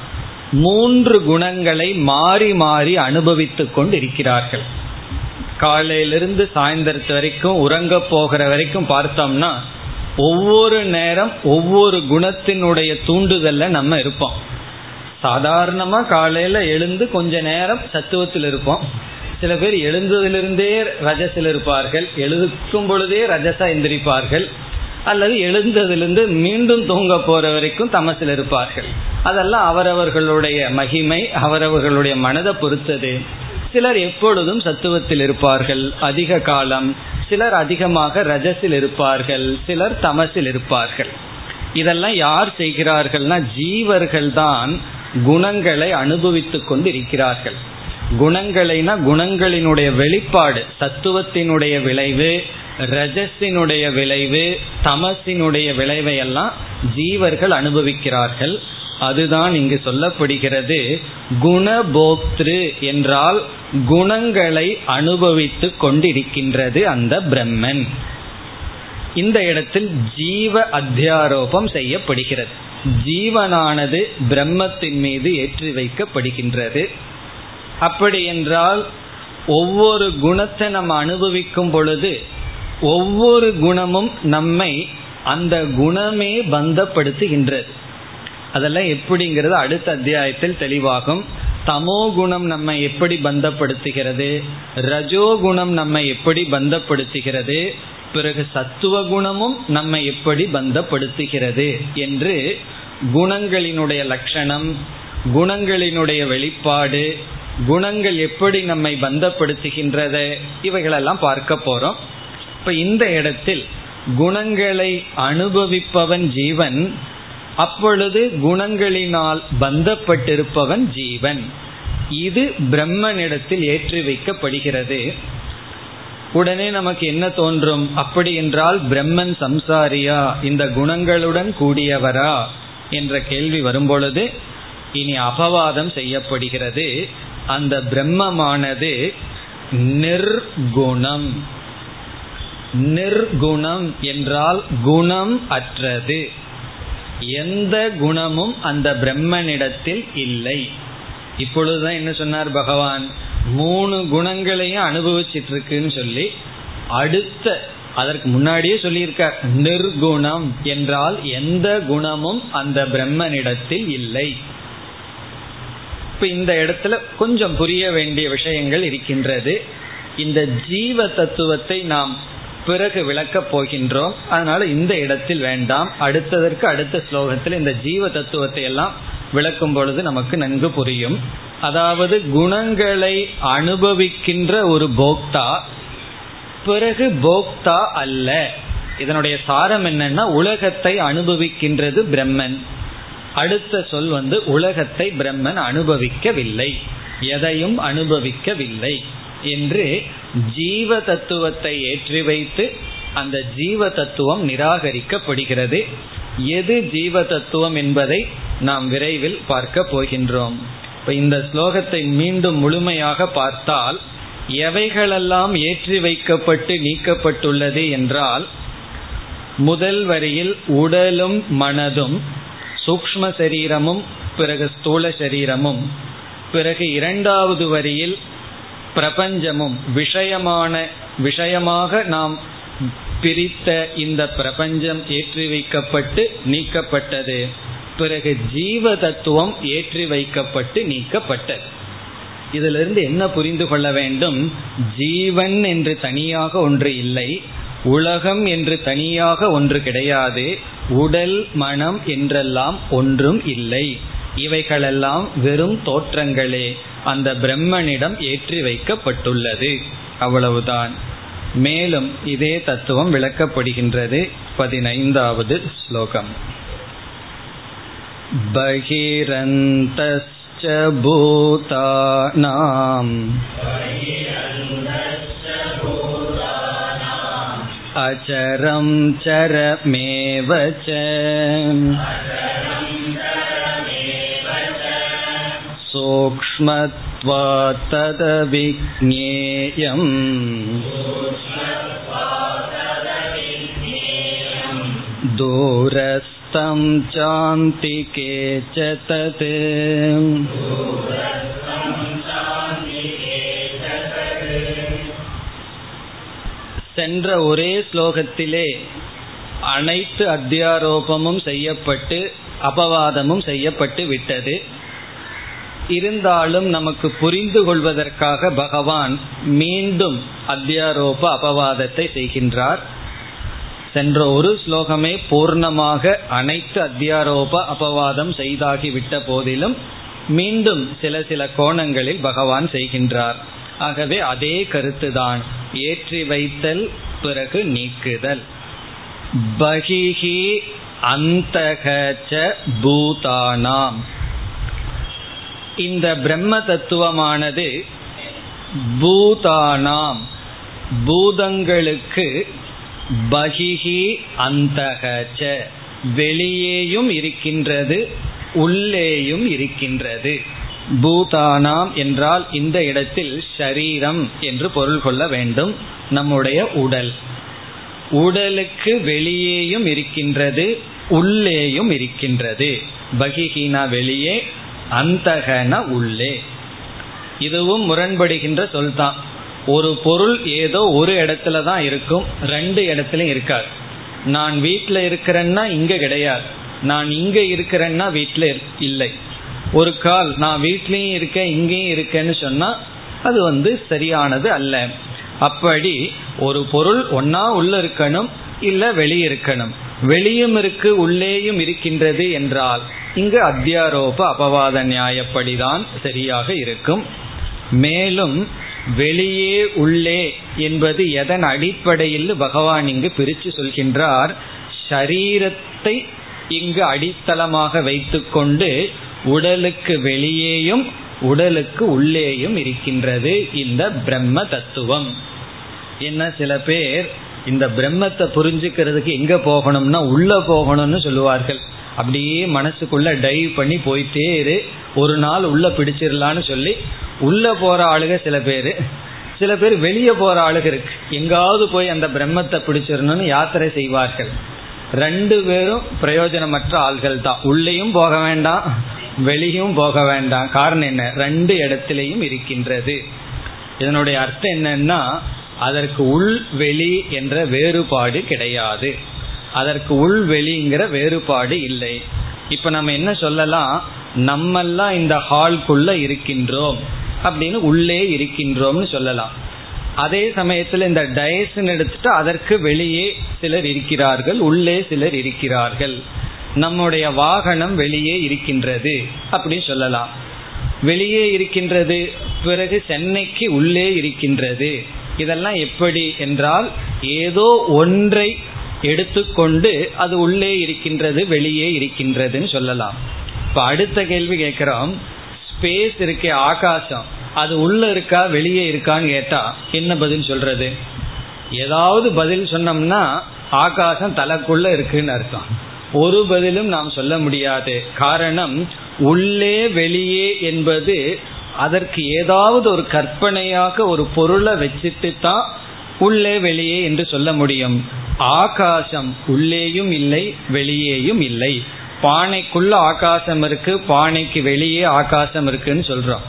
மூன்று குணங்களை மாறி மாறி அனுபவித்துக் கொண்டிருக்கிறார்கள். காலையிலிருந்து சாயந்தரத்து வரைக்கும் உறங்க போகிற வரைக்கும் பார்த்தோம்னா ஒவ்வொரு நேரம் ஒவ்வொரு குணத்தினுடைய தூண்டுதல்ல நம்ம இருப்போம். சாதாரணமாக காலையில் எழுந்து கொஞ்ச நேரம் சத்துவத்தில் இருப்போம். சில பேர் எழுந்ததிலிருந்தே ரஜசில் இருப்பார்கள் எழுதுக்கும் பொழுதே ரஜசா எந்திரிப்பார்கள் அல்லது எழுந்ததிலிருந்து மீண்டும் தூங்க போற வரைக்கும் தமசில் இருப்பார்கள். அதெல்லாம் அவரவர்களுடைய மகிமை அவரவர்களுடைய மனதை பொறுத்தது. சிலர் எப்பொழுதும் சத்துவத்தில் இருப்பார்கள் அதிக காலம். சிலர் அதிகமாக ரஜசில் இருப்பார்கள் சிலர் தமசில் இருப்பார்கள். இதெல்லாம் யார் செய்கிறார்கள்னா ஜீவர்கள் தான் குணங்களை அனுபவித்துக் கொண்டு இருக்கிறார்கள் குணங்களைனா குணங்களினுடைய வெளிப்பாடு சத்துவத்தினுடைய விளைவு ரஜஸினுடைய விளைவு தமசினுடைய விளைவை எல்லாம் ஜீவர்கள் அனுபவிக்கிறார்கள். அதுதான் இங்கு சொல்லப்படுகிறது குணபோக்திரு என்றால் குணங்களை அனுபவித்து கொண்டிருக்கின்றது அந்த பிரம்மன். இந்த இடத்தில் ஜீவ அத்தியாரோபம் செய்யப்படுகிறது. ஜீவனானது பிரம்மத்தின் மீது ஏற்றி வைக்கப்படுகின்றது. அப்படி என்றால் ஒவ்வொரு குணத்தை நம்ம அனுபவிக்கும் பொழுது ஒவ்வொரு குணமும் நம்மை அந்த குணமே பந்தப்படுத்துகின்றது. அதெல்லாம் எப்படிங்கிறது அடுத்த அத்தியாயத்தில் தெளிவாகும். தமோ குணம் நம்மை எப்படி பந்தப்படுத்துகிறது? ரஜோ குணம் நம்மை எப்படி பந்தப்படுத்துகிறது? பிறகு சத்துவ குணமும் நம்மை எப்படி பந்தப்படுத்துகிறது? என்று குணங்களினுடைய லட்சணம் குணங்களினுடைய வெளிப்பாடு குணங்கள் எப்படி நம்மை பந்தப்படுத்துகின்றது இவைகளெல்லாம் பார்க்க போறோம். இப்ப இந்த இடத்தில் குணங்களை அனுபவிப்பவன் ஜீவன் அப்பொழுது குணங்களினால் பந்தப்பட்டிருப்பவன் ஜீவன். இது பிரம்மனிடத்தில் ஏற்றி வைக்கப்படுகிறது. உடனே நமக்கு என்ன தோன்றும்? அப்படி என்றால் பிரம்மன் சம்சாரியா இந்த குணங்களுடன் கூடியவரா? என்ற கேள்வி வரும்பொழுது இனி அபவாதம் செய்யப்படுகிறது. அந்த பிரம்மமானது நிர்குணம். நிர்குணம் என்றால் குணம் அற்றது. எந்த குணமும் அந்த பிரம்மனிடத்தில் இல்லை. இப்பொழுதுதான் என்ன சொன்னார் பகவான்? மூணு குணங்களையும் அனுபவிச்சிட்டு இருக்குன்னு சொல்லி அடுத்த அதற்கு முன்னாடியே சொல்லியிருக்கார். நிர்குணம் என்றால் எந்த குணமும் அந்த பிரம்மனிடத்தில் இல்லை. இப்ப இந்த இடத்துல கொஞ்சம் புரிய வேண்டிய விஷயங்கள் இருக்கின்றது. இந்த ஜீவ தத்துவத்தை நாம் பிறகு விளக்கப் போகின்றோம். அதனால இந்த இடத்தில் வேண்டாம். அடுத்ததற்கு அடுத்த ஸ்லோகத்தில் இந்த ஜீவ தத்துவத்தை எல்லாம் விளக்கும் பொழுது நமக்கு நன்கு புரியும். அதாவது குணங்களை அனுபவிக்கின்ற ஒரு போக்தா பிறகு போக்தா அல்ல. இதனுடைய சாரம் என்னன்னா உலகத்தை அனுபவிக்கின்றது பிரம்மன். அடுத்த சொல் வந்து உலகத்தை பிரம்மன் அனுபவிக்கவில்லை. எதையும் அனுபவிக்கவில்லை என்று ஜீவ தத்துவத்தை ஏற்றி வைத்து அந்த ஜீவ தத்துவம் நிராகரிக்கப்படுகிறது. எது ஜீவ தத்துவம் என்பதை நாம் விரைவில் பார்க்க போகின்றோம். இப்ப இந்த ஸ்லோகத்தை மீண்டும் முழுமையாக பார்த்தால் எவைகளெல்லாம் ஏற்றி வைக்கப்பட்டு நீக்கப்பட்டுள்ளது என்றால் முதல் வரியில் உடலும் மனதும் சூக்ம சரீரமும் பிறகு ஸ்தூல சரீரமும் பிறகு இரண்டாவது வரியில் பிரபஞ்சமும் விஷயமான விஷயமாக நாம் பிரித்த இந்த பிரபஞ்சம் ஏற்றி வைக்கப்பட்டு நீக்கப்பட்டது. பிறகு ஜீவ தத்துவம் ஏற்றி வைக்கப்பட்டு நீக்கப்பட்டது. இதிலிருந்து என்ன புரிந்து கொள்ள வேண்டும்? ஜீவன் என்று தனியாக ஒன்று இல்லை உலகம் என்று தனியாக ஒன்று கிடையாது. உடல் மனம் என்றெல்லாம் ஒன்றும் இல்லை இவைகளெல்லாம் வெறும் தோற்றங்களே அந்த பிரம்மனிடம் ஏற்றி வைக்கப்பட்டுள்ளது அவ்வளவுதான் மேலும் இதே தத்துவம் விளக்கப்படுகின்றது பதினைந்தாவது ஸ்லோகம் बहिरन्तश्च भूतानाम् अचरं चरमेव च सूक्ष्मत्वात् तदविज्ञेयम् दूरस्थं चान्तिके च तत् சென்ற ஒரே ஸ்லோகத்திலே அனைத்து அத்தியாரோபமும் செய்யப்பட்டு அபவாதமும் செய்யப்பட்டு விட்டது. இருந்தாலும் நமக்கு புரிந்து கொள்வதற்காக பகவான் மீண்டும் அத்தியாரோப அபவாதத்தை செய்கின்றார். சென்ற ஒரு ஸ்லோகமே பூர்ணமாக அனைத்து அத்தியாரோப அபவாதம் செய்தாகிவிட்ட போதிலும் மீண்டும் சில சில கோணங்களில் பகவான் செய்கின்றார். ஆகவே அதே கருத்துதான். ஏற்றி வைத்தல் பிறகு நீக்குதல். பகிஹி அந்தகச்ச பூதானாம். இந்த பிரம்ம தத்துவமானது பூதானாம். பூதங்களுக்கு பகிஹி அந்தகச்ச. வெளியேயும் இருக்கின்றது உள்ளேயும் இருக்கின்றது. பூதானாம் என்றால் இந்த இடத்தில் ஷரீரம் என்று பொருள் கொள்ள வேண்டும். நம்முடைய உடல். உடலுக்கு வெளியேயும் இருக்கின்றது உள்ளேயும் இருக்கின்றது. பகிஹீனா வெளியே அந்தகன உள்ளே. இதுவும் முரண்படுகின்ற சொல் தான் ஒரு பொருள் ஏதோ ஒரு இடத்துல தான் இருக்கும் ரெண்டு இடத்துலையும் இருக்காது. நான் வீட்டில் இருக்கிறேன்னா இங்கே கிடையாது. நான் இங்கே இருக்கிறேன்னா வீட்டில் இல்லை. ஒரு கால் நான் வீட்லயும் இருக்கேன் இங்கேயும் இருக்கேன்னு சொன்னா அது வந்து சரியானது அல்ல. அப்படி ஒரு பொருள் ஒன்னா உள்ள இருக்கணும் இல்ல வெளியே இருக்கணும். வெளியும் இருக்கு உள்ளேயும் இருக்கின்றது என்றால் இங்கு அத்தியாரோப அபவாத நியாயப்படிதான் சரியாக இருக்கும். மேலும் வெளியே உள்ளே என்பது எதன் அடிப்படையில் பகவான் இங்கு பிரித்து சொல்கின்றார் சரீரத்தை இங்கு அடித்தளமாக வைத்துக்கொண்டு உடலுக்கு வெளியேயும் உடலுக்கு உள்ளேயும் இருக்கின்றது இந்த பிரம்ம தத்துவம். என்ன சில பேர் இந்த பிரம்மத்தை புரிஞ்சுக்கிறதுக்கு எங்க போகணும்னா உள்ள போகணும்னு சொல்லுவார்கள். அப்படியே மனசுக்குள்ள டைவ் பண்ணி போயிட்டே இரு. ஒரு நாள் உள்ள பிடிச்சிடலான்னு சொல்லி உள்ள போற ஆளுக சில பேர். சில பேர் வெளியே போற ஆளுக இருக்கு. எங்காவது போய் அந்த பிரம்மத்தை பிடிச்சிடணும்னு யாத்திரை செய்வார்கள். ரெண்டு பேரும் பிரயோஜனமற்ற ஆள்கள் தான். உள்ளேயும் போக வேண்டாம். வெளியும் போக வேண்டாம். காரணம் என்ன? ரெண்டு இடத்திலையும் இருக்கின்றது. இதனுடைய அர்த்தம் என்னன்னா அதற்கு உள் வெளி என்ற வேறுபாடு கிடையாது. அதற்கு உள் வெளிங்கிற வேறுபாடு இல்லை. இப்ப நம்ம என்ன சொல்லலாம்? நம்மெல்லாம் இந்த ஹால்குள்ள இருக்கின்றோம் அப்படின்னு உள்ளே இருக்கின்றோம்னு சொல்லலாம். அதே சமயத்தில் இந்த டயஸ்ன்னு எடுத்துட்டு அதற்கு வெளியே சிலர் இருக்கிறார்கள் உள்ளே சிலர் இருக்கிறார்கள். நம்முடைய வாகனம் வெளியே இருக்கின்றது அப்படின்னு சொல்லலாம். வெளியே இருக்கின்றது பிறகு சென்னைக்கு உள்ளே இருக்கின்றது. இதெல்லாம் எப்படி என்றால் ஏதோ ஒன்றை எடுத்துக்கொண்டு அது உள்ளே இருக்கின்றது வெளியே இருக்கின்றதுன்னு சொல்லலாம். இப்ப அடுத்த கேள்வி கேட்கிறோம். ஸ்பேஸ் இருக்கே ஆகாசம். அது உள்ள இருக்கா வெளியே இருக்கான்னு கேட்டா என்ன பதில் சொல்றது? ஏதாவது பதில் சொன்னோம்னா ஆகாசம் தலைக்குள்ள இருக்குன்னு அர்த்தம். ஒரு பதிலும் நாம் சொல்ல முடியாது. காரணம் உள்ளே வெளியே என்பது அதற்கு ஏதாவது ஒரு கற்பனையாக ஒரு பொருளை வச்சுட்டு தான் உள்ளே வெளியே என்று சொல்ல முடியும். ஆகாசம் உள்ளேயும் இல்லை வெளியேயும் இல்லை. பானைக்குள்ள ஆகாசம் இருக்கு பானைக்கு வெளியே ஆகாசம் இருக்குன்னு சொல்றோம்.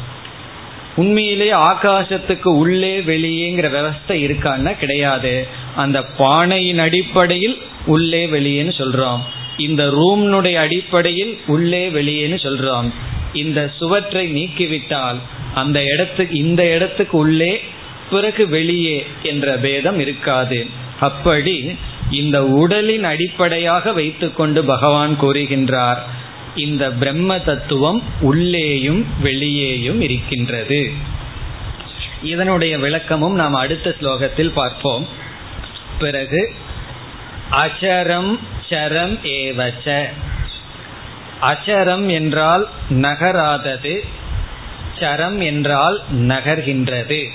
உண்மையிலே ஆகாசத்துக்கு உள்ளே வெளியேங்கிற விவஸ்தை இருக்கான்னா கிடையாது. அந்த பானையின் அடிப்படையில் உள்ளே வெளியேன்னு சொல்றோம். இந்த ரூம்னுடைய அடிப்படையில் உள்ளே வெளியேன்னு சொல்றோம் இந்த சுவற்றை நீக்கிவிட்டால் அந்த இடத்துக்கு இந்த இடத்துக்கு உள்ளே பிறகு வெளியே என்ற பேதம் இருக்காது. அப்படி இந்த உடலின் அடிப்படையாக வைத்துக்கொண்டு பகவான் கூறுகின்றார் இந்த பிரம்ம தத்துவம் உள்ளேயும் வெளியேயும் இருக்கின்றது. இதனுடைய விளக்கமும் நாம் அடுத்த ஸ்லோகத்தில் பார்ப்போம். பிறகு அச்சரம் சரம் ஏவச்ச. அச்சரம் என்றால் நகராதது சரம் என்றால் நகர்கின்றது.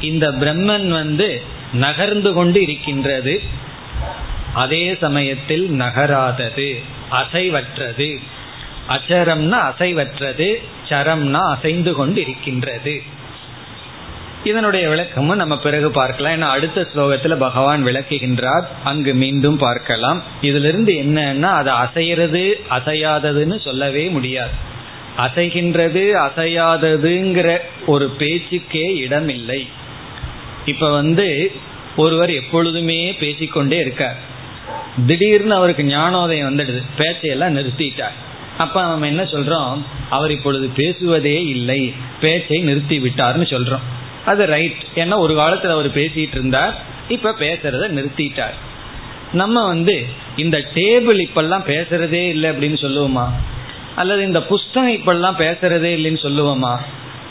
இந்த பிரம்மன் வந்து நகர்ந்து கொண்டு இருக்கின்றது. அதே சமயத்தில் நகராதது அசைவற்றது. அச்சரம்னா அசைவற்றது சரம்னா அசைந்து கொண்டு இருக்கின்றது. இதனுடைய விளக்கமும் நம்ம பிறகு பார்க்கலாம். ஏன்னா அடுத்த ஸ்லோகத்துல பகவான் விளக்குகின்றார். அங்கு மீண்டும் பார்க்கலாம். இதுல இருந்து என்னன்னா அது அசைகிறது அசையாததுன்னு சொல்லவே முடியாது. அசைகின்றது அசையாததுங்கிற ஒரு பேச்சுக்கே இடம் இல்லை இப்ப வந்து ஒருவர் எப்பொழுதுமே பேசிக்கொண்டே இருக்கார். திடீர்னு அவருக்கு ஞானோதயம் வந்துடுது. பேச்சையெல்லாம் நிறுத்திட்டார். அப்ப நம்ம என்ன சொல்றோம்? அவர் இப்பொழுது பேசுவதே இல்லை. பேச்சை நிறுத்தி விட்டார்னு சொல்றோம். அது ரைட் ஏன்னா ஒரு காலத்துல அவர் பேசிட்டு இருந்தார் இப்ப பேசுறத நிறுத்திட்டார். நம்ம வந்து இந்த டேபிள் இப்பெல்லாம் பேசுறதே இல்லை அப்படின்னு சொல்லுவோமா? அல்லது இந்த புஸ்தகம் இப்பெல்லாம் பேசுறதே இல்லைன்னு சொல்லுவோமா?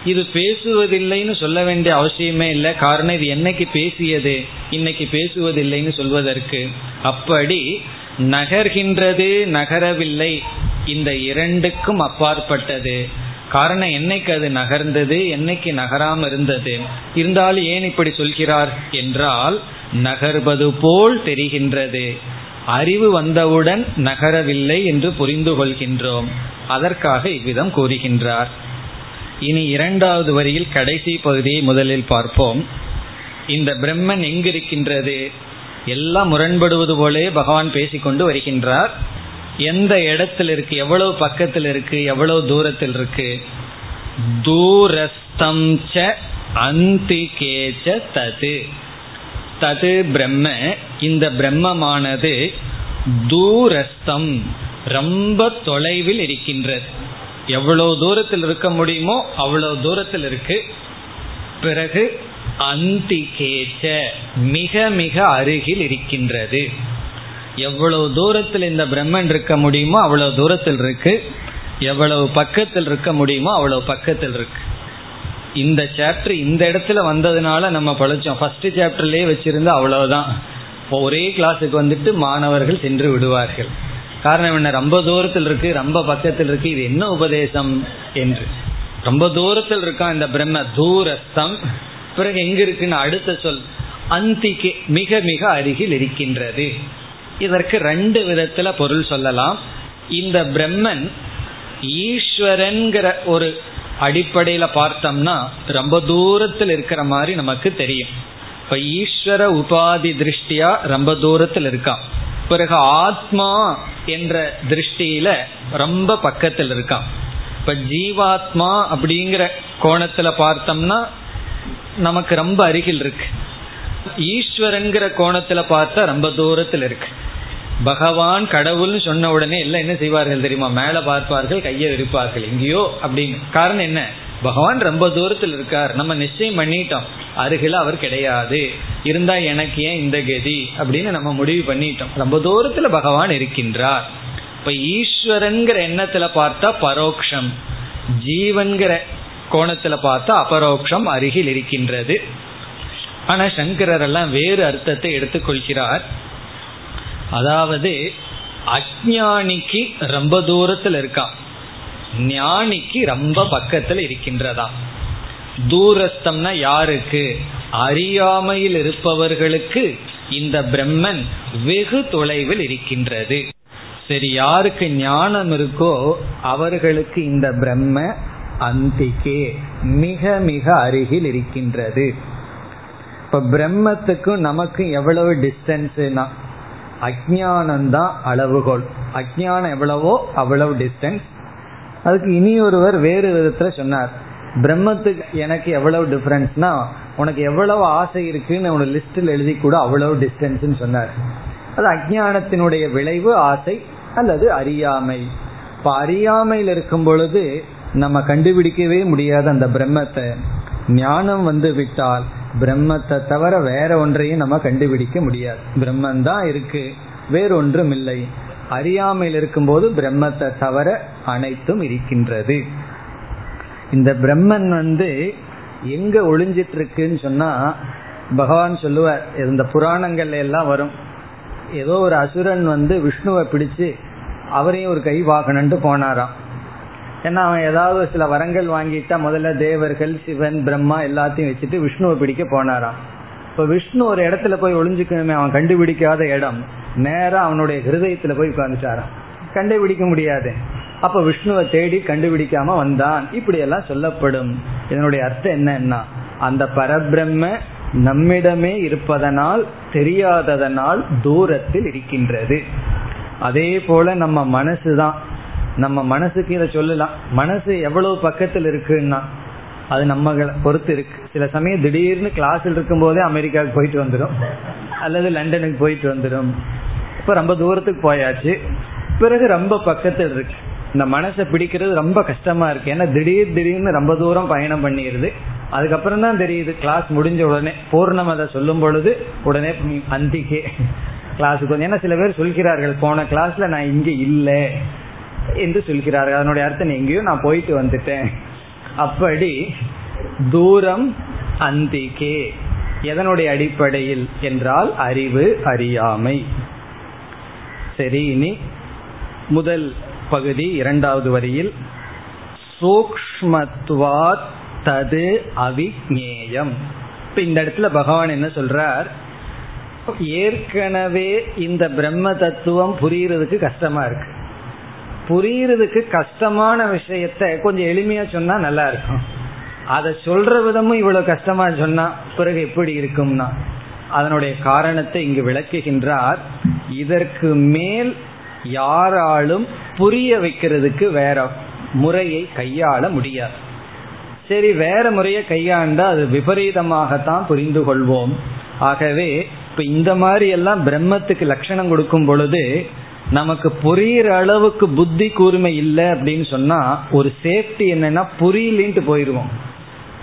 இது பேசுவதில்லைன்னு சொல்ல வேண்டிய அவசியமே இல்லை. காரணம் இது என்னைக்கு பேசியது? இன்னைக்கு பேசுவதில்லைன்னு சொல்வதற்கு அப்படி நகர்கின்றது நகரவில்லை. இந்த இரண்டுக்கும் அப்பாற்பட்டது. காரணம் என்னைக்கு அது நகர்ந்தது என்னைக்கு நகராம இருந்தது? இருந்தாலும் ஏன் இப்படி சொல்கிறார்? என்றால் நகர்வது போல் தெரிகின்றது. அறிவு வந்தவுடன் நகரவில்லை என்று புரிந்து கொள்கின்றோம். அதற்காக இவ்விதம் கூறுகின்றார். இனி இரண்டாவது வரியில் கடைசி பகுதியை முதலில் பார்ப்போம். இந்த பிரம்மன் எங்கிருக்கின்றது? எல்லாம் முரண்படுவது போலே பகவான் பேசிக்கொண்டு வருகின்றார். எந்த இடத்துல இருக்கு எவ்வளவு பக்கத்தில் இருக்கு எவ்வளவு தூரத்தில் இருக்கு? தூரஸ்தம் ச அந்திகேச்ச தது. தது பிரம்ம. இந்த பிரம்மமானது தூரஸ்தம் ரொம்ப தொலைவில் இருக்கின்றது. எவ்வளவு தூரத்தில் இருக்க முடியுமோ அவ்வளவு தூரத்தில் இருக்கு. பிறகு அந்திகேச்ச மிக மிக அருகில் இருக்கின்றது. எவ்வளவு தூரத்தில் இந்த பிரம்மன் இருக்க முடியுமோ அவ்வளவு தூரத்தில் இருக்கு. எவ்வளவு பக்கத்தில் இருக்க முடியுமோ அவ்வளவு பக்கத்தில் இருக்கு. இந்த சாப்டர் இந்த இடத்துல வந்ததுனால நம்ம பழிச்சோம். ஃபர்ஸ்ட் சாப்டர்லயே வச்சிருந்தா அவ்வளவுதான். ஒரே கிளாஸுக்கு வந்துட்டு மாணவர்கள் சென்று விடுவார்கள். காரணம் என்ன? ரொம்ப தூரத்தில் இருக்கு ரொம்ப பக்கத்தில் இருக்கு. இது என்ன உபதேசம் என்று. ரொம்ப தூரத்தில் இருக்கான் இந்த பிரம்ம. தூரஸ்தம். பிறகு எங்க இருக்குன்னு அடுத்த சொல். அந்திக்கு மிக மிக அருகில் இருக்கின்றது. இதற்கு ரெண்டு விதத்துல பொருள் சொல்லலாம். இந்த பிரம்மன் ஈஸ்வரன்கிற ஒரு அடிப்படையில பார்த்தோம்னா ரொம்ப தூரத்தில் இருக்கிற மாதிரி நமக்கு தெரியும். இப்ப ஈஸ்வர உபாதி திருஷ்டியா ரொம்ப தூரத்தில் இருக்கான் பிறகு ஆத்மா என்ற திருஷ்டியில ரொம்ப பக்கத்தில் இருக்கான் இப்ப ஜீவாத்மா அப்படிங்கிற கோணத்துல பார்த்தோம்னா நமக்கு ரொம்ப அருகில் இருக்கு. ஈஸ்வரன்கிற கோணத்துல பார்த்தா ரொம்ப தூரத்தில் இருக்கு. பகவான் கடவுள்னு சொன்ன உடனே எல்லாம் என்ன செய்வார்கள் தெரியுமா? மேல பார்ப்பார்கள் கையை இருப்பார்கள் எங்கேயோ அப்படின்னு. காரணம் என்ன? பகவான் ரொம்ப தூரத்தில் இருக்கார். நம்ம நிச்சயம் பண்ணிட்டோம். அருகில் அவர் கிடையாது. இருந்தா எனக்கு ஏன் இந்த கதி? அப்படின்னு நம்ம முடிவு பண்ணிட்டோம். ரொம்ப தூரத்துல பகவான் இருக்கின்றார். இப்ப ஈஸ்வரன்கிற எண்ணத்துல பார்த்தா பரோக்ஷம். ஜீவன்கிற கோணத்துல பார்த்தா அபரோக்ஷம் அருகில் இருக்கின்றது. ஆனா சங்கரர் எல்லாம் வேறு அர்த்தத்தை எடுத்துக்கொள்கிறார். அதாவது அஜானிக்கு ரொம்ப தூரத்தில் இருக்கான் ஞானிக்கு ரொம்ப பக்கத்தில் இருக்கின்றதா? தூரஸ்தம்னா யாருக்கு? அறியாமையில் இருப்பவர்களுக்கு இந்த பிரம்மன் வெகு தொலைவில் இருக்கின்றது. சரி யாருக்கு ஞானம் இருக்கோ அவர்களுக்கு இந்த பிரம்ம அந்திக்கே மிக மிக அருகில் இருக்கின்றது. இப்ப பிரம்மத்துக்கும் நமக்கும் எவ்வளவு டிஸ்டன்ஸ்னா அஜானந்தான் அளவுகோல். அஜானம் எவ்வளவோ அவ்வளவு டிஸ்டன்ஸ் அதுக்கு இனி ஒருவர் வேறு விதத்துல சொன்னார். பிரம்மத்துக்கு எனக்கு எவ்வளவு டிஃபரன்ஸ்னா உனக்கு எவ்வளவு ஆசை இருக்குன்னு உனக்கு லிஸ்டில் எழுதி கூட அவ்வளவு டிஸ்டன்ஸ் சொன்னார். அது அஜானத்தினுடைய விளைவு ஆசை அல்லது அறியாமை. இப்ப அறியாமையில் இருக்கும் பொழுது நம்ம கண்டுபிடிக்கவே முடியாத அந்த பிரம்மத்தை ஞானம் வந்து விட்டால் பிரம்மத்தை தவிர வேற ஒன்றையும் நம்ம கண்டுபிடிக்க முடியாது. பிரம்மன் தான் இருக்கு வேறொன்றும் இல்லை அறியாமையில் இருக்கும்போது பிரம்மத்தை தவிர அனைத்தும் இருக்கின்றது. இந்த பிரம்மன் வந்து எங்க ஒளிஞ்சிட்டு இருக்குன்னு சொன்னா பகவான் சொல்லுவார் இந்த புராணங்கள்ல எல்லாம் வரும். ஏதோ ஒரு அசுரன் வந்து விஷ்ணுவை பிடிச்சு அவரையும் ஒரு கை வாகனன்ட்டு போனாராம். ஏன்னா அவன் ஏதாவது சில வரங்கள் வாங்கிட்டா முதல்ல தேவர்கள் சிவன் பிரம்மா எல்லாத்தையும் வச்சுட்டு விஷ்ணுவை பிடிக்க போனாராம். இப்ப விஷ்ணு ஒரு இடத்துல போய் ஒளிஞ்சுக்கணுமே அவன் கண்டுபிடிக்காத இடம். நேரம் அவனுடைய ஹிருதயத்துல போய் உட்காந்துட்டாராம் கண்டுபிடிக்க முடியாது. அப்ப விஷ்ணுவை தேடி கண்டுபிடிக்காம வந்தான். இப்படி எல்லாம் சொல்லப்படும். இதனுடைய அர்த்தம் என்னன்னா அந்த பரபிரம்ம நம்மிடமே இருப்பதனால் தெரியாததனால் தூரத்தில் இருக்கின்றது. அதே போல நம்ம மனசுதான். நம்ம மனசுக்கு இதை சொல்லலாம். மனசு எவ்வளவு பக்கத்தில் இருக்குன்னா அது நம்ம பொறுத்து இருக்கு. சில சமயம் திடீர்னு கிளாஸில் இருக்கும் போதே அமெரிக்காவுக்கு போயிட்டு வந்துடும் அல்லது லண்டனுக்கு போயிட்டு வந்துடும் இப்போ ரொம்ப தூரத்துக்கு போயாச்சு. பிறகு ரொம்ப பக்கத்தில் இருக்கு. இந்த மனசை பிடிக்கிறது ரொம்ப கஷ்டமா இருக்கு. ஏன்னா திடீர் திடீர்னு ரொம்ப தூரம் பயணம் பண்ணிடுது. அதுக்கப்புறம் தான் தெரியுது கிளாஸ் முடிஞ்ச உடனே பூர்ணமதை சொல்லும் பொழுது உடனே அந்திக்கே கிளாஸுக்கு வந்து ஏன்னா சில பேர் சொல்கிறார்கள் போன கிளாஸ்ல நான் இங்க இல்லை. என்று சொல்கிறார்கள். அதனுடைய அர்த்தம் எங்கேயோ நான் போயிட்டு வந்துட்டேன். அப்படி தூரம் அந்திகே எதனுடைய அடிப்படையில் என்றால் அறிவு அறியாமை. சரி இனி முதல் பகுதி இரண்டாவது வரியில். சூக்மத்வாத் தது அவிஜேயம் இப்ப இந்த இடத்துல பகவான் என்ன சொல்றார்? ஏற்கனவே இந்த பிரம்ம தத்துவம் புரியறதுக்கு கஷ்டமா இருக்கு. புரியறதுக்கு கஷ்டமான விஷயத்த கொஞ்சம் எளிமையா சொன்னா நல்லா இருக்கும். அதை சொல்ற விதமும் இவ்வளவு கஷ்டமா சொன்னா பிறகு எப்படி இருக்கும்னா அதனுடைய காரணத்தை இங்கு விளக்குகின்றார். இதற்கு மேல் யாராலும் புரிய வைக்கிறதுக்கு வேற முறையை கையாள முடியாது. சரி வேற முறையை கையாண்டா அது விபரீதமாகத்தான் புரிந்து கொள்வோம். ஆகவே இப்ப இந்த மாதிரி எல்லாம் பிரம்மத்துக்கு லட்சணம் கொடுக்கும் பொழுது நமக்கு புரியுற அளவுக்கு புத்தி கூர்மை இல்லை அப்படின்னு சொன்னா ஒரு சேஃப்டி என்னன்னா புரியலின்ட்டு போயிடுவோம்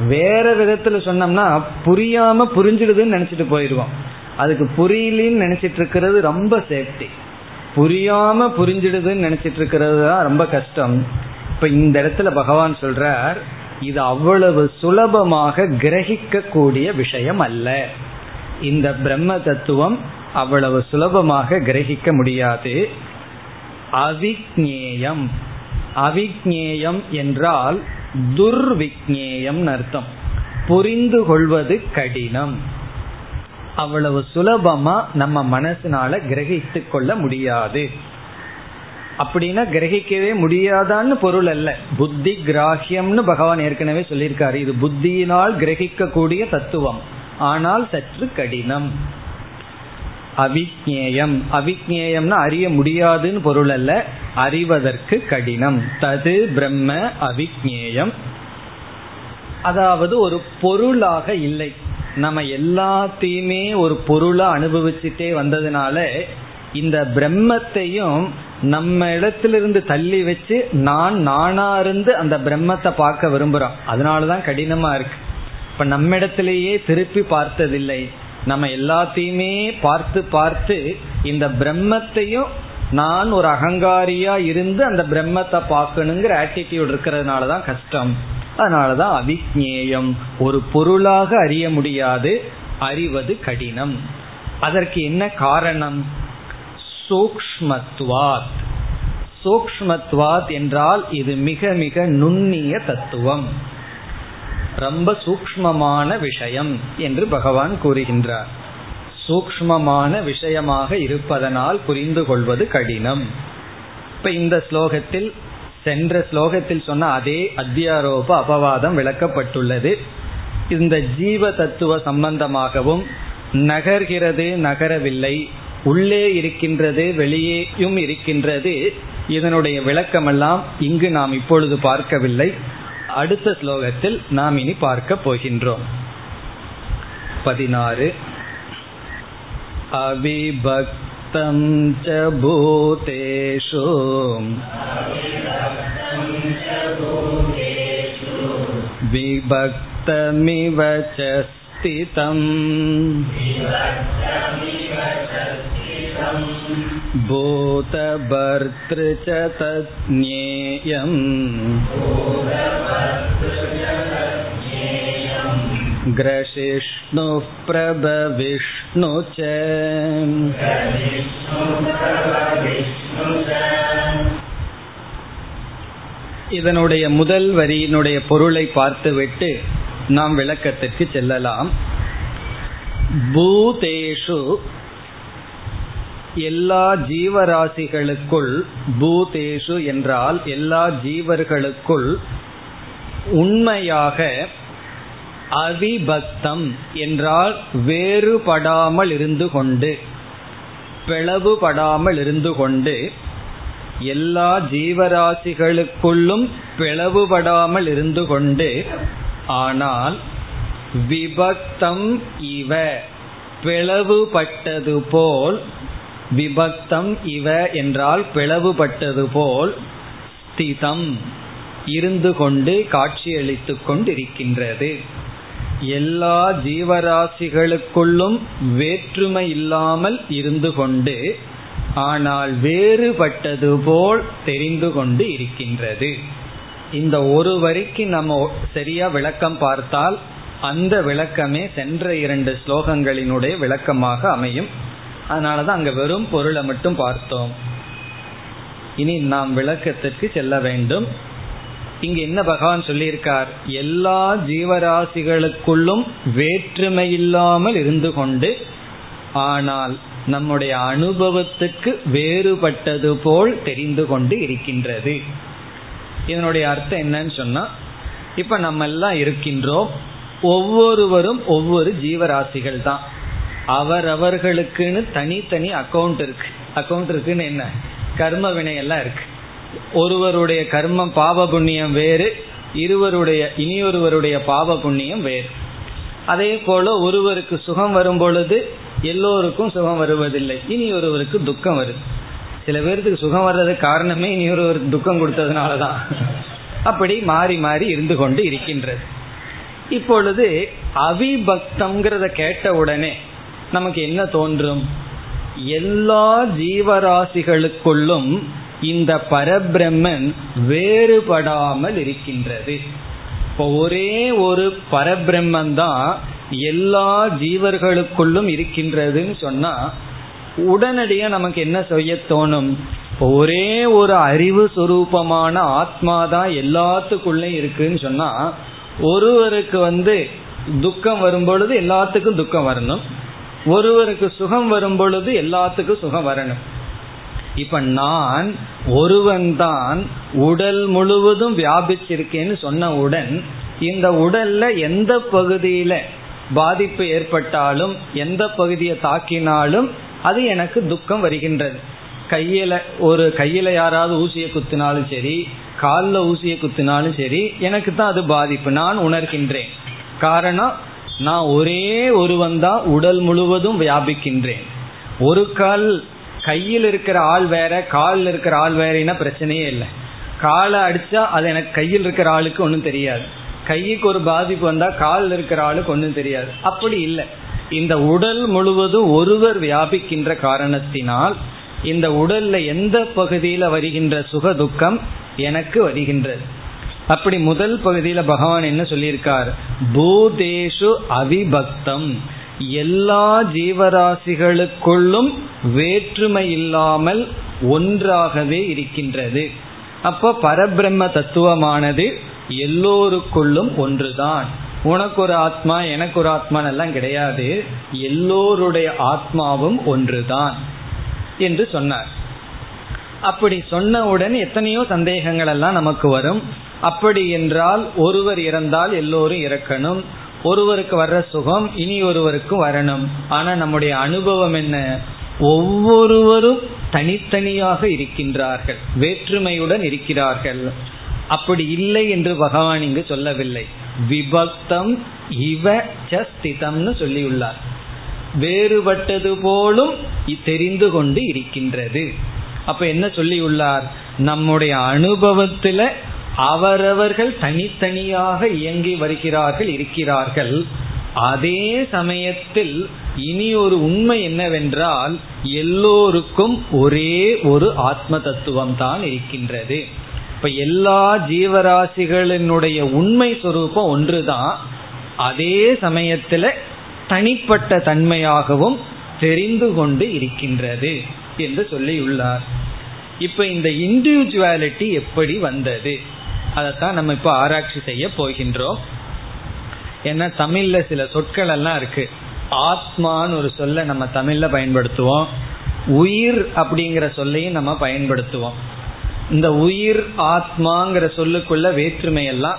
வேற விதத்துல சொன்னோம்னா புரியாம புரிஞ்சிடுதுன்னு நினைச்சிட்டு போயிடுவோம் அதுக்கு புரியலின்னு நினைச்சிட்டு இருக்கிறது ரொம்ப சேஃப்டி புரியாம புரிஞ்சிடுதுன்னு நினைச்சிட்டு இருக்கிறது தான் ரொம்ப கஷ்டம். இப்ப இந்த இடத்துல பகவான் சொல்றார் இது அவ்வளவு சுலபமாக கிரகிக்க கூடிய விஷயம் அல்ல. இந்த பிரம்ம தத்துவம் அவ்வளவு சுலபமாக கிரகிக்க முடியாது. அவிக்னேயம் அவிக்னேயம் என்றால் துர்விக்னேயம் அர்த்தம். புரிந்து கொள்வது கடினம். அவ்வளவு சுலபமா நம்ம மனசினால கிரகித்து கொள்ள முடியாது. அப்படின்னா கிரகிக்கவே முடியாதான்னு பொருள் அல்ல. புத்தி கிராஹியம்னு பகவான் ஏற்கனவே சொல்லியிருக்காரு. இது புத்தியினால் கிரகிக்க கூடிய தத்துவம். ஆனால் சற்று கடினம். அவிக்னேயம் அவிக்னேயம்னா அறிய முடியாதுன்னு பொருள் அல்ல அறிவதற்கு கடினம். தது பிரம்ம அவிக்னேயம் அதாவது ஒரு பொருளாக இல்லை. நம்ம எல்லாத்தையுமே ஒரு பொருளா அனுபவிச்சுட்டே வந்ததுனால இந்த பிரம்மத்தையும் நம்ம இடத்திலிருந்து தள்ளி வச்சு நான் நானா இருந்து அந்த பிரம்மத்தை பார்க்க விரும்புறோம். அதனாலதான் கடினமா இருக்கு. இப்ப நம்ம இடத்திலேயே திருப்பி பார்த்ததில்லை. நம்ம எல்லாத்தையுமே பார்த்து பார்த்து இந்த பிரம்மத்தையும் நான் ஒரு அகங்காரியா இருந்து அந்த பிரம்மத்தை பார்க்கணுங்கிற ஆட்டிடியூட் இருக்கிறதுனாலதான் கஷ்டம். அதனாலதான் அவிஜ்நேயம் ஒரு பொருளாக அறிய முடியாது அறிவது கடினம். அதற்கு என்ன காரணம்? சூக்மத்வாத் சூக்மத்வாத் என்றால் இது மிக மிக நுண்ணிய தத்துவம். ரொம்ப சூக்மமான விஷயம் என்று பகவான் கூறுகின்றார். சூக்மமான விஷயமாக இருப்பதனால் புரிந்து கொள்வது கடினம். இப்ப இந்த ஸ்லோகத்தில் சென்ற ஸ்லோகத்தில் சொன்ன அதே அத்தியாரோப அபவாதம் விளக்கப்பட்டுள்ளது. இந்த ஜீவ தத்துவ சம்பந்தமாகவும் நகர்கிறது நகரவில்லை உள்ளே இருக்கின்றது வெளியேயும் இருக்கின்றது இதனுடைய விளக்கமெல்லாம் இங்கு நாம் இப்பொழுது பார்க்கவில்லை. அடுத்த ஸ்லோகத்தில் நாம் இனி பார்க்க போகின்றோம் பதினாறு அவிபக்தம் ச பூதேஷு विभक्तमिव च स्थितम् भूतभर्तृ च तज्ज्ञेयम् ग्रशिष्णुः प्रभविष्णु च இதனுடைய முதல் வரியினுடைய பொருளை பார்த்துவிட்டு நாம் விளக்கத்திற்கு செல்லலாம். பூதேஷு எல்லா ஜீவராசிகளுக்குள் பூதேஷு என்றால் எல்லா ஜீவர்களுக்குள் உண்மையாக அவிபக்தம் என்றால் வேறுபடாமல் இருந்து கொண்டு பிளவுபடாமல் இருந்து கொண்டு எல்லா ஜீவராசிகளுக்குள்ளும் பிளவுபடாமல் இருந்து கொண்டு ஆனால் விபக்தம் இவ பிளவுபட்டது போல் விபக்தம் இவ என்றால் பிளவுபட்டது போல் ஸ்திதம் இருந்து கொண்டு காட்சியளித்து கொண்டிருக்கின்றது. எல்லா ஜீவராசிகளுக்குள்ளும் வேற்றுமை இல்லாமல் இருந்து கொண்டு ஆனால் வேறுபட்டது போல் தெரிந்து கொண்டு இருக்கின்றது. இந்த ஒரு வரிக்கு நம்ம சரியா விளக்கம் பார்த்தால் அந்த விளக்கமே சென்ற இரண்டு ஸ்லோகங்களினுடைய விளக்கமாக அமையும். அதனாலதான் அங்க வெறும் பொருளை மட்டும் பார்த்தோம். இனி நாம் விளக்கத்திற்கு செல்ல வேண்டும். இங்க என்ன பகவான் சொல்லியிருக்கார்? எல்லா ஜீவராசிகளுக்குள்ளும் வேற்றுமை இல்லாமல் இருந்து கொண்டு ஆனால் நம்முடைய அனுபவத்துக்கு வேறுபட்டது போல் தெரிந்து கொண்டு இருக்கின்றது. இதனுடைய அர்த்தம் என்னன்னு சொன்னா இப்ப நம்ம எல்லாம் இருக்கின்றோம் ஒவ்வொருவரும் ஒவ்வொரு ஜீவராசிகள் தான். அவரவர்களுக்குன்னு தனித்தனி அக்கௌண்ட் இருக்கு. அக்கௌண்ட் இருக்குன்னு என்ன? கர்ம வினையெல்லாம் இருக்கு. ஒருவருடைய கர்மம் பாவ புண்ணியம் வேறு இருவருடைய இனியொருவருடைய பாவ புண்ணியம் வேறு. அதே போல ஒருவருக்கு சுகம் வரும் பொழுது எல்லோருக்கும் சுகம் வருவதில்லை. இனி ஒருவருக்கு துக்கம் வருது. சில பேருக்கு சுகம் வர்றதுக்கு காரணமே இனி ஒரு துக்கம் கொடுத்ததுனாலதான். அப்படி மாறி மாறி இருந்து கொண்டு இருக்கின்றது. இப்பொழுது அவிபக்தம்ங்கிறத கேட்ட உடனே நமக்கு என்ன தோன்றும்? எல்லா ஜீவராசிகளுக்குள்ளும் இந்த பரபிரம்மன் வேறுபடாமல் இருக்கின்றது. இப்போ ஒரே ஒரு பரபிரம்மன் தான் எல்லா ஜீவர்களுக்குள்ளும் இருக்கின்றதுன்னு சொன்னா உடனடியா நமக்கு என்ன செய்ய தோணும்? ஒரே ஒரு அறிவு சுரூபமான ஆத்மா தான் எல்லாத்துக்குள்ளே இருக்குன்னு சொன்னா ஒருவருக்கு வந்து துக்கம் வரும் பொழுது எல்லாத்துக்கும் துக்கம் வரணும். ஒருவருக்கு சுகம் வரும் பொழுது எல்லாத்துக்கும் சுகம் வரணும். இப்ப நான் ஒருவன் தான் உடல் முழுவதும் வியாபிச்சிருக்கேன்னு சொன்னவுடன் இந்த உடல்ல எந்த பகுதியில பாதிப்பு ஏற்பட்டாலும் எந்த பகுதியை தாக்கினாலும் அது எனக்கு துக்கம் வருகின்றது. கையில ஒரு கையில யாராவது ஊசியை குத்தினாலும் சரி காலில் ஊசியை குத்தினாலும் சரி எனக்கு தான் அது பாதிப்பு. நான் உணர்கின்றேன். காரணம் நான் ஒரே ஒருவன் தான் உடல் முழுவதும் வியாபிக்கின்றேன். ஒரு கால் கையில் இருக்கிற ஆள் வேற காலில் இருக்கிற ஆள் வேறனா பிரச்சனையே இல்லை. காலை அடிச்சா அது எனக்கு கையில் இருக்கிற ஆளுக்கு ஒன்றும் தெரியாது. கைக்கு ஒரு பாதிப்பு வந்தா காலில் இருக்கிற ஆளுக்கு ஒன்றும் தெரியாது. அப்படி இல்லை. இந்த உடல் முழுவதும் ஒருவர் வியாபிக்கின்ற காரணத்தினால் இந்த உடல்ல எந்த பகுதியில வருகின்ற சுக துக்கம் எனக்கு வருகின்றது. அப்படி முதல் பகுதியில பகவான் என்ன சொல்லியிருக்கார்? பூதேஷு அவிபக்தம். எல்லா ஜீவராசிகளுக்குள்ளும் வேற்றுமை இல்லாமல் ஒன்றாகவே இருக்கின்றது. அப்போ பரபிரம்ம தத்துவமானது எல்லோருக்குள்ளும் ஒன்றுதான். உனக்கு ஒரு ஆத்மா எனக்கு ஒரு ஆத்மான் எல்லாம் கிடையாது. எல்லோருடைய ஆத்மாவும் ஒன்றுதான் என்று சொன்னார். அப்படி சொன்னவுடன் எத்தனையோ சந்தேகங்கள் எல்லாம் நமக்கு வரும். அப்படி என்றால் ஒருவர் இறந்தால் எல்லோரும் இறக்கணும். ஒருவருக்கு வர்ற சுகம் இனி ஒருவருக்கும் வரணும். ஆனா நம்முடைய அனுபவம் என்ன? ஒவ்வொருவரும் தனித்தனியாக இருக்கின்றார்கள். வேற்றுமையுடன் இருக்கிறார்கள். அப்படி இல்லை என்று பகவான் இங்கு சொல்லவில்லை. விபக்தம் இவ ஸ்திதம்னு சொல்லியுள்ளார். வேறுபட்டது போலும் தெரிந்து கொண்டு இருக்கின்றது. அப்ப என்ன சொல்லியுள்ளார்? நம்முடைய அனுபவத்துல அவரவர்கள் தனித்தனியாக இயங்கி வருகிறார்கள் இருக்கிறார்கள். அதே சமயத்தில் இனி ஒரு உண்மை என்னவென்றால் எல்லோருக்கும் ஒரே ஒரு ஆத்ம தத்துவம் தான் இருக்கின்றது. இப்ப எல்லா ஜீவராசிகளினுடைய உண்மை சொரூபம் ஒன்றுதான். அதே சமயத்துல தனிப்பட்ட தன்மையாகவும் தெரிந்து கொண்டு இருக்கின்றது என்று சொல்லியுள்ளார். இப்ப இந்த இண்டிவிஜுவாலிட்டி எப்படி வந்தது? அதைத்தான் நம்ம இப்ப ஆராய்ச்சி செய்ய போகின்றோம். ஏன்னா தமிழ்ல சில சொற்கள் எல்லாம் இருக்கு. ஆத்மான்னு ஒரு சொல்ல நம்ம தமிழ்ல பயன்படுத்துவோம். உயிர் அப்படிங்கிற சொல்லையும் நம்ம பயன்படுத்துவோம். இந்த உயிர் ஆத்மாங்கிற சொல்லுக்குள்ள வேற்றுமை எல்லாம்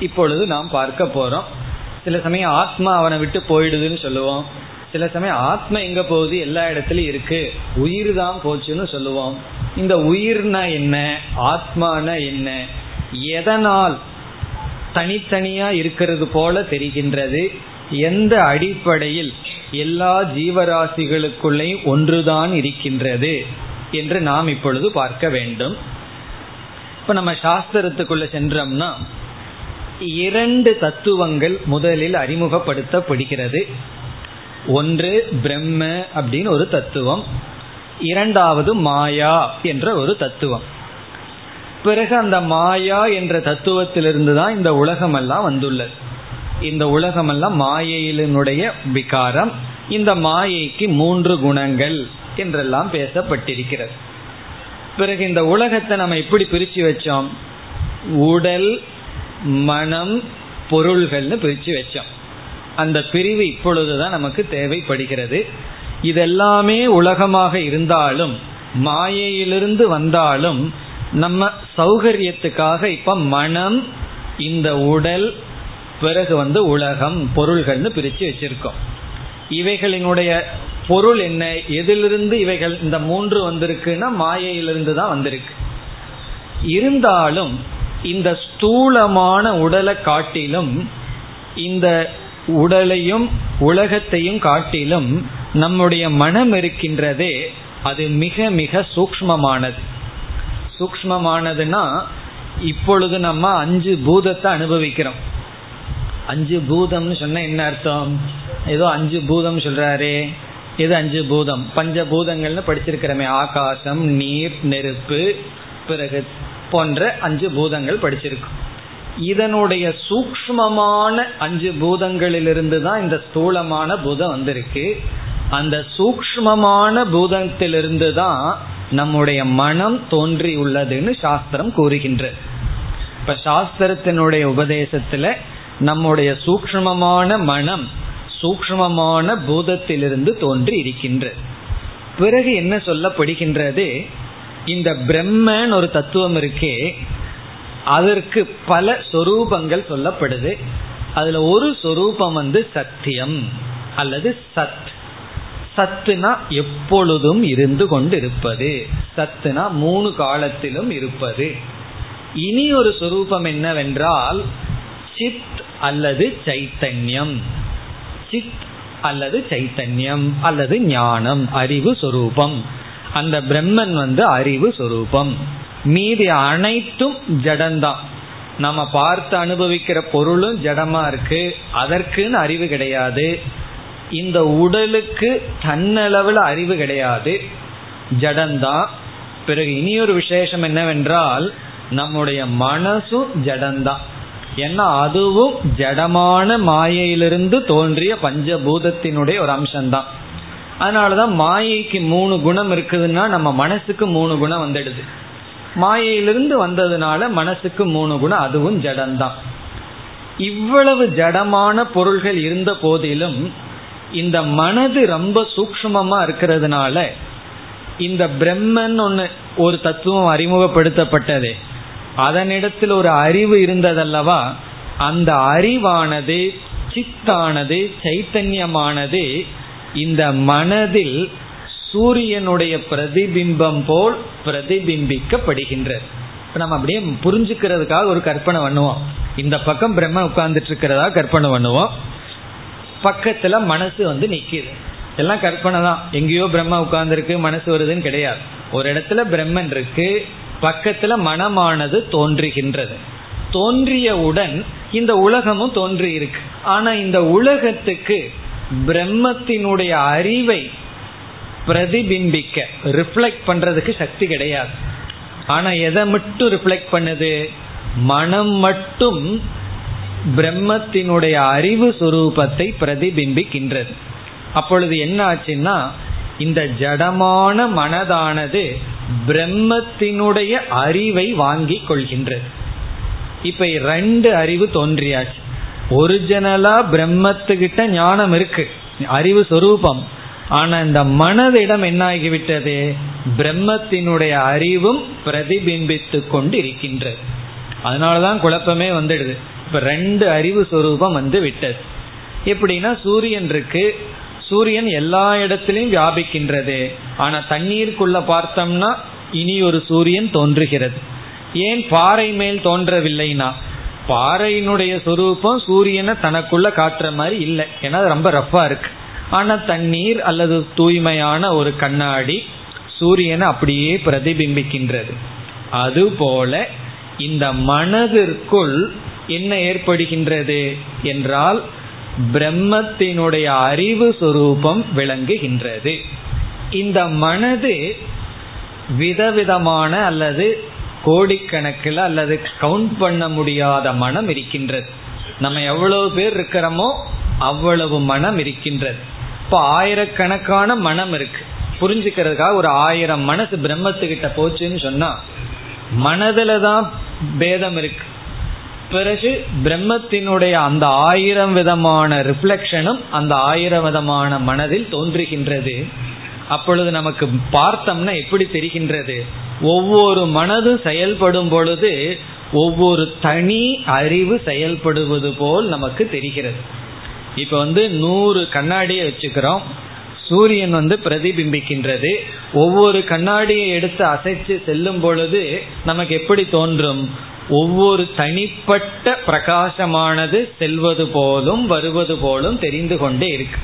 இப்பொழுது நாம் பார்க்க போறோம். சில சமயம் ஆத்மா அவனை விட்டு போயிடுதுன்னு சொல்லுவோம். சில சமயம் ஆத்மா எங்க போகுது? எல்லா இடத்துலயும் இருக்கு. உயிர் தான் போச்சுன்னு சொல்லுவோம். இந்த உயிர்னா என்ன? ஆத்மானா என்ன? எதனால் தனித்தனியா இருக்கிறது போல தெரிகின்றது? எந்த அடிப்படையில் எல்லா ஜீவராசிகளுக்குள்ளேயும் ஒன்றுதான் இருக்கின்றது என்று நாம் இப்பொழுது பார்க்க வேண்டும். இப்ப நம்ம சாஸ்திரத்துக்குள்ள சென்றோம்னா இரண்டு தத்துவங்கள் முதலில் அறிமுகப்படுத்தப்படுகிறது. ஒன்று பிரம்ம அப்படின்னு ஒரு தத்துவம். இரண்டாவது மாயா என்ற ஒரு தத்துவம். பிறகு அந்த மாயா என்ற தத்துவத்திலிருந்து தான் இந்த உலகம் எல்லாம் வந்துள்ளது. இந்த உலகம் எல்லாம் மாயையினுடைய விகாரம். இந்த மாயைக்கு மூன்று குணங்கள் என்றெல்லாம் பேசப்பட்டிருக்கிறது. பிறகு இந்த உலகத்தை நம்ம எப்படி பிரிச்சு வச்சோம்? உடல் மனம் பொருள்கள்னு பிரிச்சு வச்சோம். அந்த பிரிவு இப்பொழுதுதான் நமக்கு தேவைப்படுகிறது. இதெல்லாமே உலகமாக இருந்தாலும் மாயையிலிருந்து வந்தாலும் நம்ம சௌகரியத்துக்காக இப்ப மனம் இந்த உடல் பிறகு வந்து உலகம் பொருள்கள்னு பிரிச்சு வச்சிருக்கோம். இவைகளினுடைய பொருள் என்ன எதிலிருந்து இவைகள் இந்த மூன்று வந்திருக்குன்னா மாயையிலிருந்து தான் வந்திருக்கு. இருந்தாலும் இந்த ஸ்தூலமான உடலை காட்டிலும் இந்த உடலையும் உலகத்தையும் காட்டிலும் நம்முடைய மனம் இருக்கின்றதே அது மிக மிக சூக்மமானது சூக்மமானதுன்னா இப்பொழுது நம்ம அஞ்சு பூதத்தை அனுபவிக்கிறோம். அஞ்சு பூதம்னு சொன்ன என்ன அர்த்தம்? ஏதோ அஞ்சு பூதம் சொல்றாரே. இது அஞ்சு பூதம். பஞ்ச பூதங்கள்னு படிச்சிருக்கிறோமே. ஆகாசம் நீர் நெருப்பு பிறகு போன்ற அஞ்சு பூதங்கள் படிச்சிருக்கோம் இதனுடைய சூக்மமான அஞ்சு பூதங்களிலிருந்து தான் இந்த ஸ்தூலமான பூதம் வந்திருக்கு. அந்த சூக்மமான பூதத்திலிருந்து தான் நம்முடைய மனம் தோன்றி உள்ளதுன்னு சாஸ்திரம் கூறுகின்றது இப்ப சாஸ்திரத்தினுடைய உபதேசத்துல நம்முடைய சூக்மமான மனம் சூக்மமான பூதத்திலிருந்து தோன்றி இருக்கின்றது பிறகு என்ன சொல்லப்படுகின்றது? இந்த பிரம்மன் ஒரு தத்துவம் இருக்கே அதற்கு பல சொரூபங்கள் சொல்லப்படுது. அதுல ஒரு சொரூபம் வந்து சத்தியம் அல்லது சத். சத்துனா எப்பொழுதும் இருந்து கொண்டு இருப்பது சத்துனா மூணு காலத்திலும் இருப்பது. இனி ஒரு சொரூபம் என்னவென்றால் சித் அல்லது சைத்தன்யம். சித் அல்லது சைத்தன்யம் அல்லது ஞானம் அறிவு சொரூபம். அந்த பிரம்மன் வந்து அறிவு சொரூபம். மீதி அனைத்தும் ஜடந்தான். நம்ம பார்த்து அனுபவிக்கிற பொருளும் ஜடமா இருக்கு. அதற்குன்னு அறிவு கிடையாது. இந்த உடலுக்கு தன்னளவில் அறிவு கிடையாது. ஜடம்தான் பிறகு இனியொரு விசேஷம் என்னவென்றால் நம்முடைய மனசும் ஜடம்தான் ஏன்னா அதுவும் ஜடமான மாயையிலிருந்து தோன்றிய பஞ்சபூதத்தினுடைய ஒரு அம்சம்தான். அதனாலதான் மாயைக்கு மூணு குணம் இருக்குதுன்னா நம்ம மனசுக்கு மூணு குணம் வந்துடுது. மாயையிலிருந்து வந்ததுனால மனசுக்கு மூணு குணம் அதுவும் ஜடம்தான். இவ்வளவு ஜடமான பொருள்கள் இருந்த போதிலும் இந்த மனது ரொம்ப சூக்மமா இருக்கிறதுனால இந்த பிரம்மன் ஒன்று ஒரு தத்துவம் அறிமுகப்படுத்தப்பட்டதே. அதனிடத்தில் ஒரு அறிவு இருந்ததல்லவா? அந்த அறிவானது சித்தானது சைத்தன்யமானது இந்த மனதில் சூரியனுடைய பிரதிபிம்பம் போல் பிரதிபிம்பிக்கப்படுகின்றது. இப்போ நம்ம அப்படியே புரிஞ்சுக்கிறதுக்காக ஒரு கற்பனை பண்ணுவோம். இந்த பக்கம் பிரம்ம உட்கார்ந்துட்டு இருக்கிறதா கற்பனை பண்ணுவோம். பக்கத்துல மனசு வந்து நிக்குது. எல்லாம் கற்பனை தான். எங்கேயோ பிரம்ம உட்கார்ந்துருக்கு மனசு வருதுன்னு கிடையாது. ஒரு இடத்துல பிரம்மன் இருக்கு பக்கத்துல மனமானது தோன்றுகின்றது. தோன்றியவுடன் இந்த உலகமும் தோன்றி இருக்கு. ஆனா இந்த உலகத்துக்கு பிரம்மத்தினுடைய அறிவை பிரதிபிம்பிக்க ரிஃப்ளெக்ட் பண்றதுக்கு சக்தி கிடையாது. ஆனா எதை மட்டும் ரிஃப்ளெக்ட் பண்ணுது? மனம் மட்டும் பிரம்மத்தினுடைய அறிவு சுரூபத்தை பிரதிபிம்பிக்கின்றது. அப்பொழுது என்ன ஆச்சுன்னா இந்த ஜடமான மனதானது பிரம்மத்தினுடைய அறிவை வாங்கி கொள்கின்றது. இப்ப ரெண்டு அறிவு தோன்றியாச்சு. ஒரிஜினலா பிரம்மத்துக்கிட்ட ஞானம் இருக்கு. அறிவு சொரூபம். ஆனா இந்த மனதிடம் என்ன ஆகிவிட்டது பிரம்மத்தினுடைய அறிவும் பிரதிபிம்பித்து கொண்டு இருக்கின்றது அதனாலதான் குழப்பமே வந்துடுது. இப்ப ரெண்டு அறிவு சொரூபம் வந்து விட்டது. எப்படின்னா சூரியன் இருக்கு சூரியன் எல்லா இடத்திலையும் வியாபிக்கின்றது. ஆனா தண்ணீருக்குள்ள பார்த்தோம்னா இனி ஒரு சூரியன் தோன்றுகிறது. ஏன் பாறை மேல் தோன்றவில்லைனா பாறையினுடைய சொரூபம் சூரியனை தனக்குள்ள காட்டுற மாதிரி இல்லை. ஏன்னா ரொம்ப ரஃபா இருக்கு. ஆனா தண்ணீர் அல்லது தூய்மையான ஒரு கண்ணாடி சூரியனை அப்படியே பிரதிபிம்பிக்கின்றது. அதுபோல இந்த மனதிற்குள் என்ன ஏற்படுகின்றது என்றால் பிரம்மத்தினுடைய அறிவு சுரூபம் விளங்குகின்றது. இந்த மனது விதவிதமான அல்லது கோடிக்கணக்கில் அல்லது கவுண்ட் பண்ண முடியாத மனம் இருக்கின்றது. நம்ம எவ்வளவு பேர் இருக்கிறோமோ அவ்வளவு மனம் இருக்கின்றது. இப்போ ஆயிரக்கணக்கான மனம் இருக்கு. புரிஞ்சுக்கிறதுக்காக ஒரு ஆயிரம் மனசு பிரம்மத்துக்கிட்ட போச்சுன்னு சொன்னா மனதுல தான் பேதம் இருக்கு. பிறகு பிரம்மத்தினுடைய அந்த ஆயிரம் விதமான ரிஃப்ளெக்ஷனும் அந்த ஆயிரம் விதமான மனதில் தோன்றுகின்றது. அப்பொழுது நமக்கு பார்த்தோம்னா எப்படி தெரிகின்றது? ஒவ்வொரு மனதும் செயல்படும் பொழுது ஒவ்வொரு தனி அறிவு செயல்படுவது போல் நமக்கு தெரிகிறது. இப்ப வந்து நூறு கண்ணாடியை வச்சுக்கிறோம். சூரியன் வந்து பிரதிபிம்பிக்கின்றது. ஒவ்வொரு கண்ணாடியை எடுத்து அசைச்சு செல்லும் பொழுது நமக்கு எப்படி தோன்றும்? ஒவ்வொரு தனிப்பட்ட பிரகாசமானது செல்வது போலும் வருவது போலும் தெரிந்து கொண்டே இருக்கு.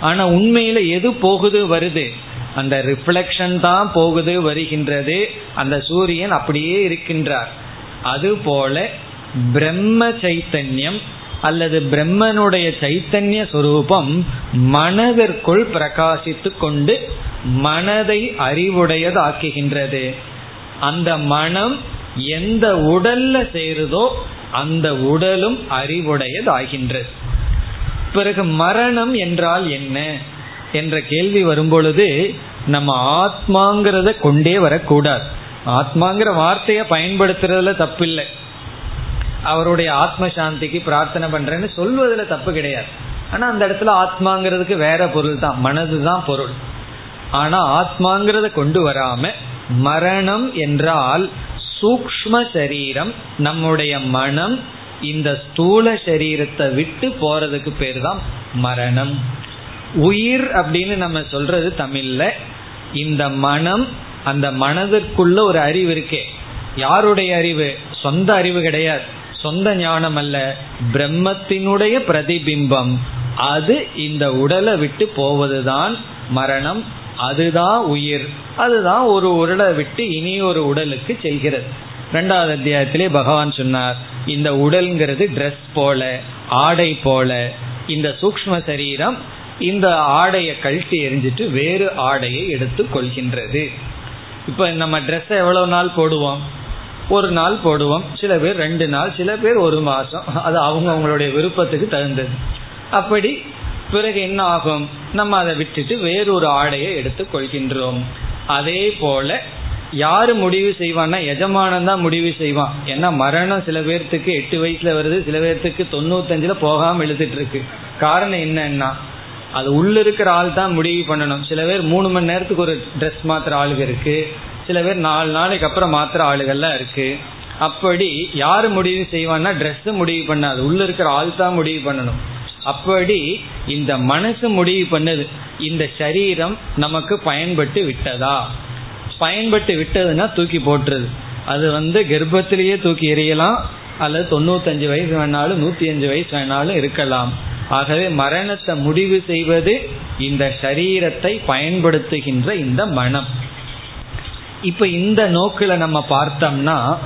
ஆனா உண்மையில எது போகுது வருது? அந்த ரிஃப்ளெக்ஷன் தான் போகுது வருகின்றது. அந்த சூரியன் அப்படியே இருக்கின்றார். அதுபோல பிரம்ம சைத்தன்யம் அல்லது பிரம்மனுடைய சைத்தன்ய சுரூபம் மனதிற்குள் பிரகாசித்து கொண்டு மனதை அறிவுடையதாக்குகின்றது. அந்த மனம் எந்த உடல்ல சேருதோ அந்த உடலும் அறிவுடையதாகின்றது பிறகு மரணம் என்றால் என்ன? என்ற கேள்வி வரும்பொழுது நம்ம ஆத்மாங்கிறத கொண்டே வரக்கூடாது. ஆத்மாங்கிற வார்த்தையை பயன்படுத்துறதுல தப்பில்லை. அவருடைய ஆத்ம சாந்திக்கு பிரார்த்தனை பண்றேன்னு சொல்வதுல தப்பு கிடையாது. ஆனா அந்த இடத்துல ஆத்மாங்கிறதுக்கு வேற பொருள் தான் மனது தான் பொருள். ஆனா ஆத்மாங்கிறத கொண்டு வராம மரணம் என்றால் சூக்ம சரீரம் நம்முடைய மனம் இந்த ஸ்தூல சரீரத்தை விட்டு போறதுக்கு பேர் தான் மரணம். உயிர் அப்படின்னு நம்ம சொல்றது தமிழ்ல. இந்த மனம் அந்த மனதிற்குள்ள ஒரு அறிவு இருக்கே. யாருடைய அறிவு? சொந்த அறிவு கிடையாது. சொந்த ஞானம் அல்ல. பிரம்மத்தினுடைய பிரதிபிம்பம். அது இந்த உடலை விட்டு போவதுதான் மரணம். அதுதான் உயிர். அதுதான் ஒரு உடலை விட்டு இனி ஒரு உடலுக்கு செல்கிறது. ரெண்டாவது அத்தியாயத்திலே பகவான் சொன்னார் இந்த உடல்ங்கிறது ட்ரெஸ் போல ஆடை போல இந்த சூக்ம சரீரம் இந்த ஆடையை கழட்டி எரிஞ்சிட்டு வேறு ஆடையை எடுத்து கொள்கின்றது. இப்போ நம்ம ட்ரெஸ்ஸை எவ்வளோ நாள் போடுவோம்? ஒரு நாள் போடுவோம். சில பேர் ரெண்டு நாள் சில பேர் ஒரு மாதம் அது அவங்க அவங்களுடைய விருப்பத்துக்கு தகுந்தது. அப்படி பிறகு என்ன ஆகும்? நம்ம அதை விட்டுட்டு வேறொரு ஆடையை எடுத்து கொள்கின்றோம். அதே போல யாரு முடிவு செய்வான்னா எஜமானம் தான் முடிவு செய்வான். ஏன்னா மரணம் சில பேர்த்துக்கு எட்டு வயசுல வருது சில பேர்த்துக்கு தொண்ணூத்தஞ்சுல போகாம எழுதிட்டு இருக்கு காரணம் என்னன்னா அது உள்ள இருக்கிற ஆள் தான் முடிவு பண்ணணும். சில பேர் மூணு மணி நேரத்துக்கு ஒரு ட்ரெஸ் மாத்திர ஆளுக இருக்கு. சில பேர் நாலு நாளைக்கு அப்புறம் மாத்திர ஆளுகள்லாம் இருக்கு. அப்படி யாரு முடிவு செய்வான்னா ட்ரெஸ் முடிவு பண்ணாது உள்ள இருக்கிற ஆள் தான் முடிவு பண்ணணும். அப்படி இந்த மனசு முடிவு பண்ணுது. இந்த சரீரம் நமக்கு பயன்பட்டு விட்டதா? பயன்பட்டு விட்டதுன்னா தூக்கி போட்டுருது. அது வந்து கர்ப்பத்திலேயே தூக்கி எறியலாம். அல்லது தொண்ணூத்தஞ்சு வயசு வேணாலும் நூத்தி அஞ்சு வயசு வேணாலும் இருக்கலாம். ஆகவே மரணத்தை முடிவு செய்வது இந்த சரீரத்தை பயன்படுத்துகின்ற இந்த மனம். இப்ப இந்த நோக்கில நம்ம பார்த்தோம்னா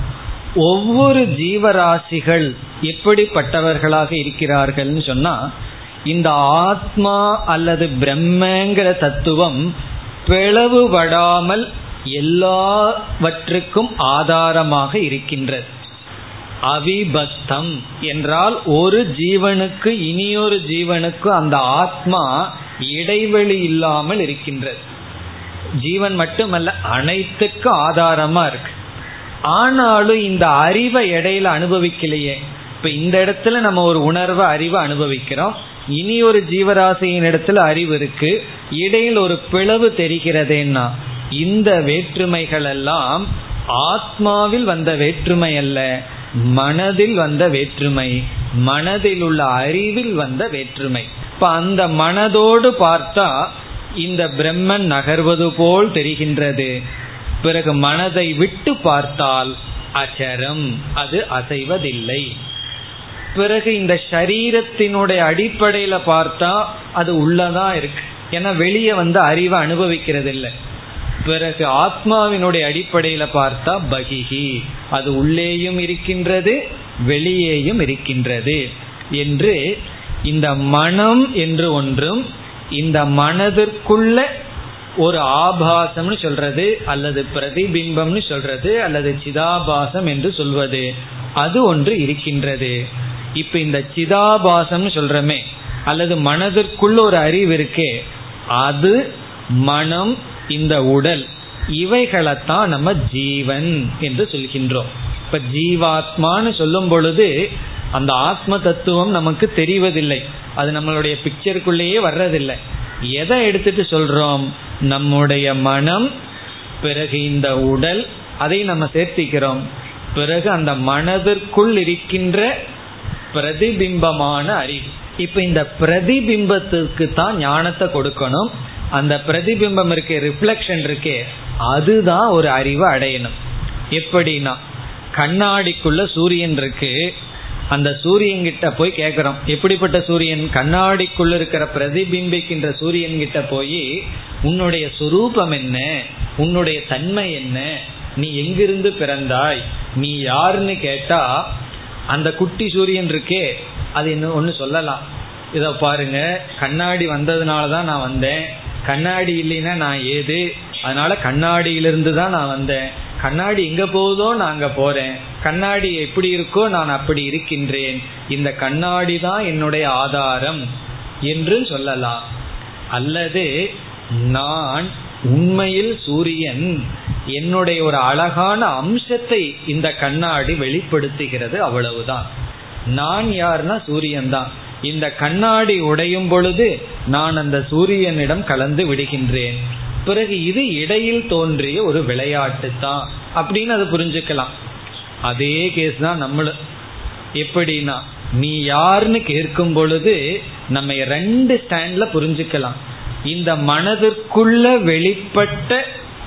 ஒவ்வொரு ஜீவராசிகள் எப்படிப்பட்டவர்களாக இருக்கிறார்கள்னு சொன்னா இந்த ஆத்மா அல்லது பிரம்மங்கிற தத்துவம் பிளவுபடாமல் எல்லாவற்றுக்கும் ஆதாரமாக இருக்கின்றது. அவிபத்தம் என்றால் ஒரு ஜீவனுக்கு இனியொரு ஜீவனுக்கு அந்த ஆத்மா இடைவெளி இல்லாமல் இருக்கின்றது. ஜீவன் மட்டுமல்ல அனைத்துக்கும் ஆதாரமா இருக்கு. ஆனாலும் இந்த அறிவை இடையில அனுபவிக்கலையே. இப்ப இந்த இடத்துல நம்ம ஒரு உணர்வை அறிவை அனுபவிக்கிறோம். இனி ஒரு ஜீவராசியின் இடத்துல அறிவு இருக்கு. இடையில் ஒரு பிளவு தெரிகிறதேன்னா இந்த வேற்றுமைகள் எல்லாம் ஆத்மாவில் வந்த வேற்றுமை அல்ல. மனதில் வந்த வேற்றுமை. மனதில் உள்ள அறிவில் வந்த வேற்றுமை. இப்ப அந்த மனதோடு பார்த்தா இந்த பிரம்மன் நகர்வது போல் தெரிகின்றது. பிறகு மனதை விட்டு பார்த்தால் அச்சரம் அது அசைவதில்லை. பிறகு இந்த சரீரத்தினுடைய அடிப்படையில பார்த்தா அது உள்ளதான் இருக்கு. ஏன்னா வெளியே வந்து அறிவை அனுபவிக்கிறது இல்லை பிறகு ஆத்மாவினுடைய அடிப்படையில பார்த்தா பகிஹி. அது உள்ளேயும் இருக்கின்றது வெளியேயும் இருக்கின்றது என்று இந்த மனம் என்று ஒன்றும் இந்த மனதிற்குள்ள ஒரு ஆபாசம்னு சொல்றது அல்லது பிரதிபிம்பம்னு சொல்றது அல்லது சிதாபாசம் என்று சொல்வது அது ஒன்று இருக்கின்றது. இப்ப இந்த சிதாபாசம்னு சொல்றமே அல்லது மனதிற்குள் ஒரு அறிவு இருக்கே அது மனம் இந்த உடல் இவைகளைத்தான் நம்ம ஜீவன் என்று சொல்கின்றோம். இப்ப ஜீவாத்மான்னு சொல்லும் பொழுது அந்த ஆத்ம தத்துவம் நமக்கு தெரிவதில்லை. அது நம்மளுடைய பிக்சருக்குள்ளேயே வர்றதில்லை. எதை எடுத்துட்டு சொல்றோம்? நம்முடைய மனம் பிறகு இந்த உடல் அதை நம்ம சேர்த்திக்கிறோம். பிறகு அந்த மனதிற்குள் இருக்கின்ற பிரதிபிம்பமான அறிவு. இப்ப இந்த பிரதிபிம்பத்துக்கு தான் ஞானத்தை கொடுக்கணும். அந்த பிரதிபிம்பம் இருக்கே ரிஃப்ளெக்ஷன் இருக்கே அதுதான் ஒரு அறிவை அடையணும். எப்படின்னா கண்ணாடிக்குள்ள சூரியன் இருக்கு. அந்த சூரியன் கிட்ட போய் கேக்குறோம். எப்படிப்பட்ட சூரியன்? கண்ணாடிக்குள்ள இருக்கிற பிரதிபிம்பிக்கின்ற சூரியன் கிட்ட போய் உன்னுடைய சுரூபம் என்ன? உன்னுடைய தன்மை என்ன? நீ எங்கிருந்து பிறந்தாய்? நீ யாருன்னு கேட்டா அந்த குட்டி சூரியன் இருக்கே அது இன்னும் ஒன்று சொல்லலாம். இதை பாருங்க கண்ணாடி வந்ததுனால தான் நான் வந்தேன். கண்ணாடி இல்லைன்னா நான் ஏது? அதனால கண்ணாடியிலிருந்து தான் நான் வந்தேன். கண்ணாடி எங்க போகுதோ நான் அங்க போறேன். கண்ணாடி எப்படி இருக்கோ நான் அப்படி இருக்கின்றேன். இந்த கண்ணாடி தான் என்னுடைய ஆதாரம் என்று சொல்லலாம். அல்லது நான் உண்மையில் சூரியன் என்னுடைய ஒரு அழகான அம்சத்தை இந்த கண்ணாடி வெளிப்படுத்துகிறது அவ்வளவுதான். நான் யாருன்னா சூரியன் தான். இந்த கண்ணாடி உடையும் பொழுது நான் அந்த சூரியனிடம் கலந்து விடுகின்றேன். பிறகு இது இடையில் தோன்றிய ஒரு விளையாட்டு தான் அப்படின்னு அதை புரிஞ்சுக்கலாம். அதே கேஸ் தான் நம்மளும் எப்படின்னா நீ யாருன்னு கேட்கும் பொழுது நம்ம ரெண்டு ஸ்டாண்ட்ல புரிஞ்சுக்கலாம். இந்த மனதிற்குள்ள வெளிப்பட்ட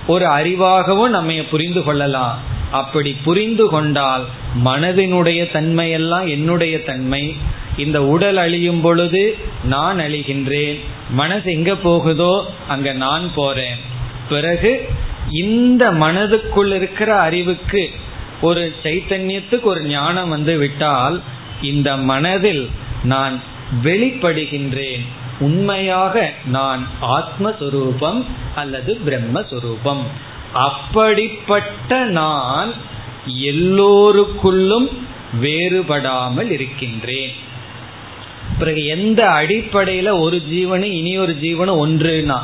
ஒரு அறிவாகவும் நம்ம புரிந்து கொள்ளலாம். அப்படி புரிந்து கொண்டால் மனதினுடைய தன்மையெல்லாம் என்னுடைய தன்மை. இந்த உடல் அழியும் பொழுது நான் அழிகின்றேன். மனசு எங்க போகுதோ அங்க நான் போறேன். பிறகு இந்த மனதுக்குள் இருக்கிற அறிவுக்கு ஒரு சைத்தன்யத்துக்கு ஒரு ஞானம் வந்து விட்டால் இந்த மனதில் நான் வெளிப்படுகின்றேன். உண்மையாக நான் ஆத்மஸ்வரூபம் அல்லது பிரம்மஸ்வரூபம். அப்படிப்பட்ட நான் எல்லோருக்குள்ளும் வேறுபடாமல் இருக்கின்றேன். பிறகு எந்த அடிப்படையில ஒரு ஜீவனும் இனி ஒரு ஜீவனும் ஒன்றுனா?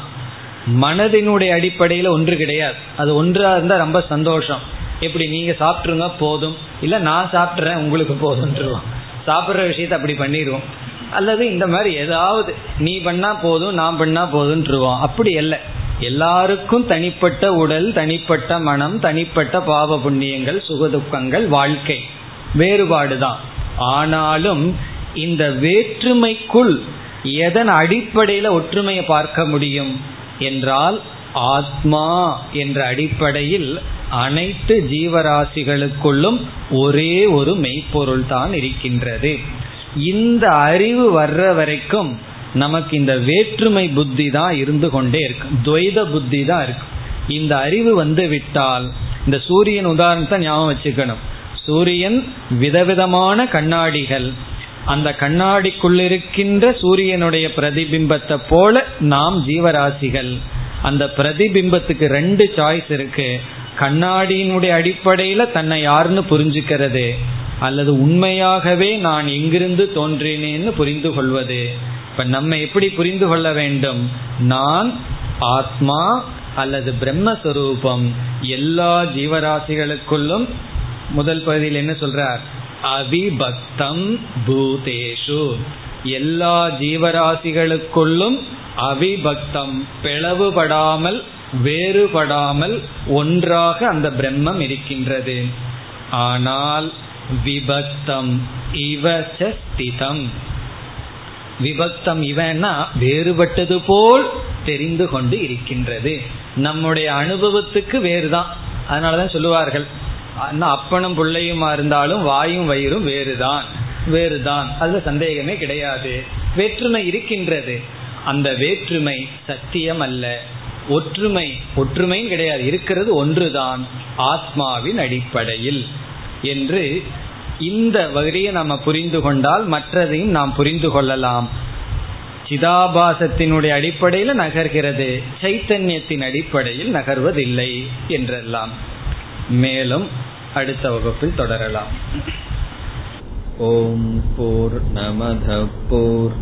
மனதினுடைய அடிப்படையில ஒன்று கிடையாது. அது ஒன்றா இருந்தா ரொம்ப சந்தோஷம். எப்படி நீங்க சாப்பிட்ருங்க போதும். இல்ல நான் சாப்பிட்றேன் உங்களுக்கு போதும்ன்றோம் சாப்பிட்ற விஷயத்த அப்படி பண்ணிடுவோம். அல்லது இந்த மாதிரி ஏதாவது நீ பண்ணா போதும் நான் பண்ணா போதும்ன்றோம் அப்படி இல்லை எல்லாருக்கும் தனிப்பட்ட உடல் தனிப்பட்ட மனம் தனிப்பட்ட பாவ புண்ணியங்கள் சுகதுக்கங்கள் வாழ்க்கை வேறுபாடுதான். ஆனாலும் இந்த வேற்றுமைக்குள் எதன் அடிப்படையில ஒற்றுமையை பார்க்க முடியும் என்றால் ஆத்மா என்ற அடிப்படையில் அனைத்து ஜீவராசிகளுக்குள்ளும் ஒரே ஒரு மெய்ப்பொருள் தான் இருக்கின்றது. இந்த அறிவு வர்ற வரைக்கும் நமக்கு இந்த வேற்றுமை புத்தி தான் இருந்து கொண்டே இருக்கும் துவைத புத்தி தான் இருக்கும் இந்த அறிவு வந்து விட்டால் இந்த சூரியன் உதாரணத்தை ஞாபகம் வச்சுக்கணும். சூரியன் விதவிதமான கண்ணாடிகள். அந்த கண்ணாடிக்குள்ளிருக்கின்ற சூரியனுடைய பிரதிபிம்பத்தை போல நாம் ஜீவராசிகள். அந்த பிரதிபிம்பத்துக்கு ரெண்டு சாய்ஸ் இருக்கு. கண்ணாடியினுடைய அடிப்படையில தன்னை யாருன்னு புரிஞ்சுக்கிறது? அல்லது உண்மையாகவே நான் எங்கிருந்து தோன்றினேன்னு புரிந்து கொள்வது இப்ப நம்ம எப்படி புரிந்து கொள்ள வேண்டும்? நான் ஆத்மா அல்லது பிரம்மஸ்வரூபம் எல்லா ஜீவராசிகளுக்குள்ளும் முதல் பகுதியில் என்ன சொல்றார்? அவிபக்தம் பூதேஷு. எல்லா ஜீவராசிகளுக்குள்ளும் அவிபக்தம் பிளவுபடாமல் வேறுபடாமல் ஒன்றாக அந்த பிரம்மம் இருக்கின்றது. ஆனால் விபக்தம் இவசஸ்திதம் விபக்தம் இவன்னா வேறுபட்டது போல் தெரிந்து கொண்டு இருக்கின்றது. நம்முடைய அனுபவத்துக்கு வேறுதான். அதனாலதான் சொல்லுவார்கள் அப்பனும் பிள்ளையுமா இருந்தாலும் வாயும் வயிறும் வேறுதான் வேறுதான். அதுல சந்தேகமே கிடையாது. வேற்றுமை இருக்கின்றது. அந்த வேற்றுமை சத்தியம் அல்ல ஒற்றுமை ஒற்றுமையும் கிடையாது. இருக்கிறது ஒன்றுதான். ஆத்மாவின் அடிப்படையில். என்று இந்த வகையை நம்ம புரிந்து கொண்டால் மற்றதையும் நாம் புரிந்து கொள்ளலாம். சிதாபாசத்தினுடைய அடிப்படையில் நகர்கிறது. சைத்தன்யத்தின் அடிப்படையில் நகர்வதில்லை என்றெல்லாம். மேலும் அடுத்த வகுப்பில் தொடரலாம். ஓம் போர் நமத போர்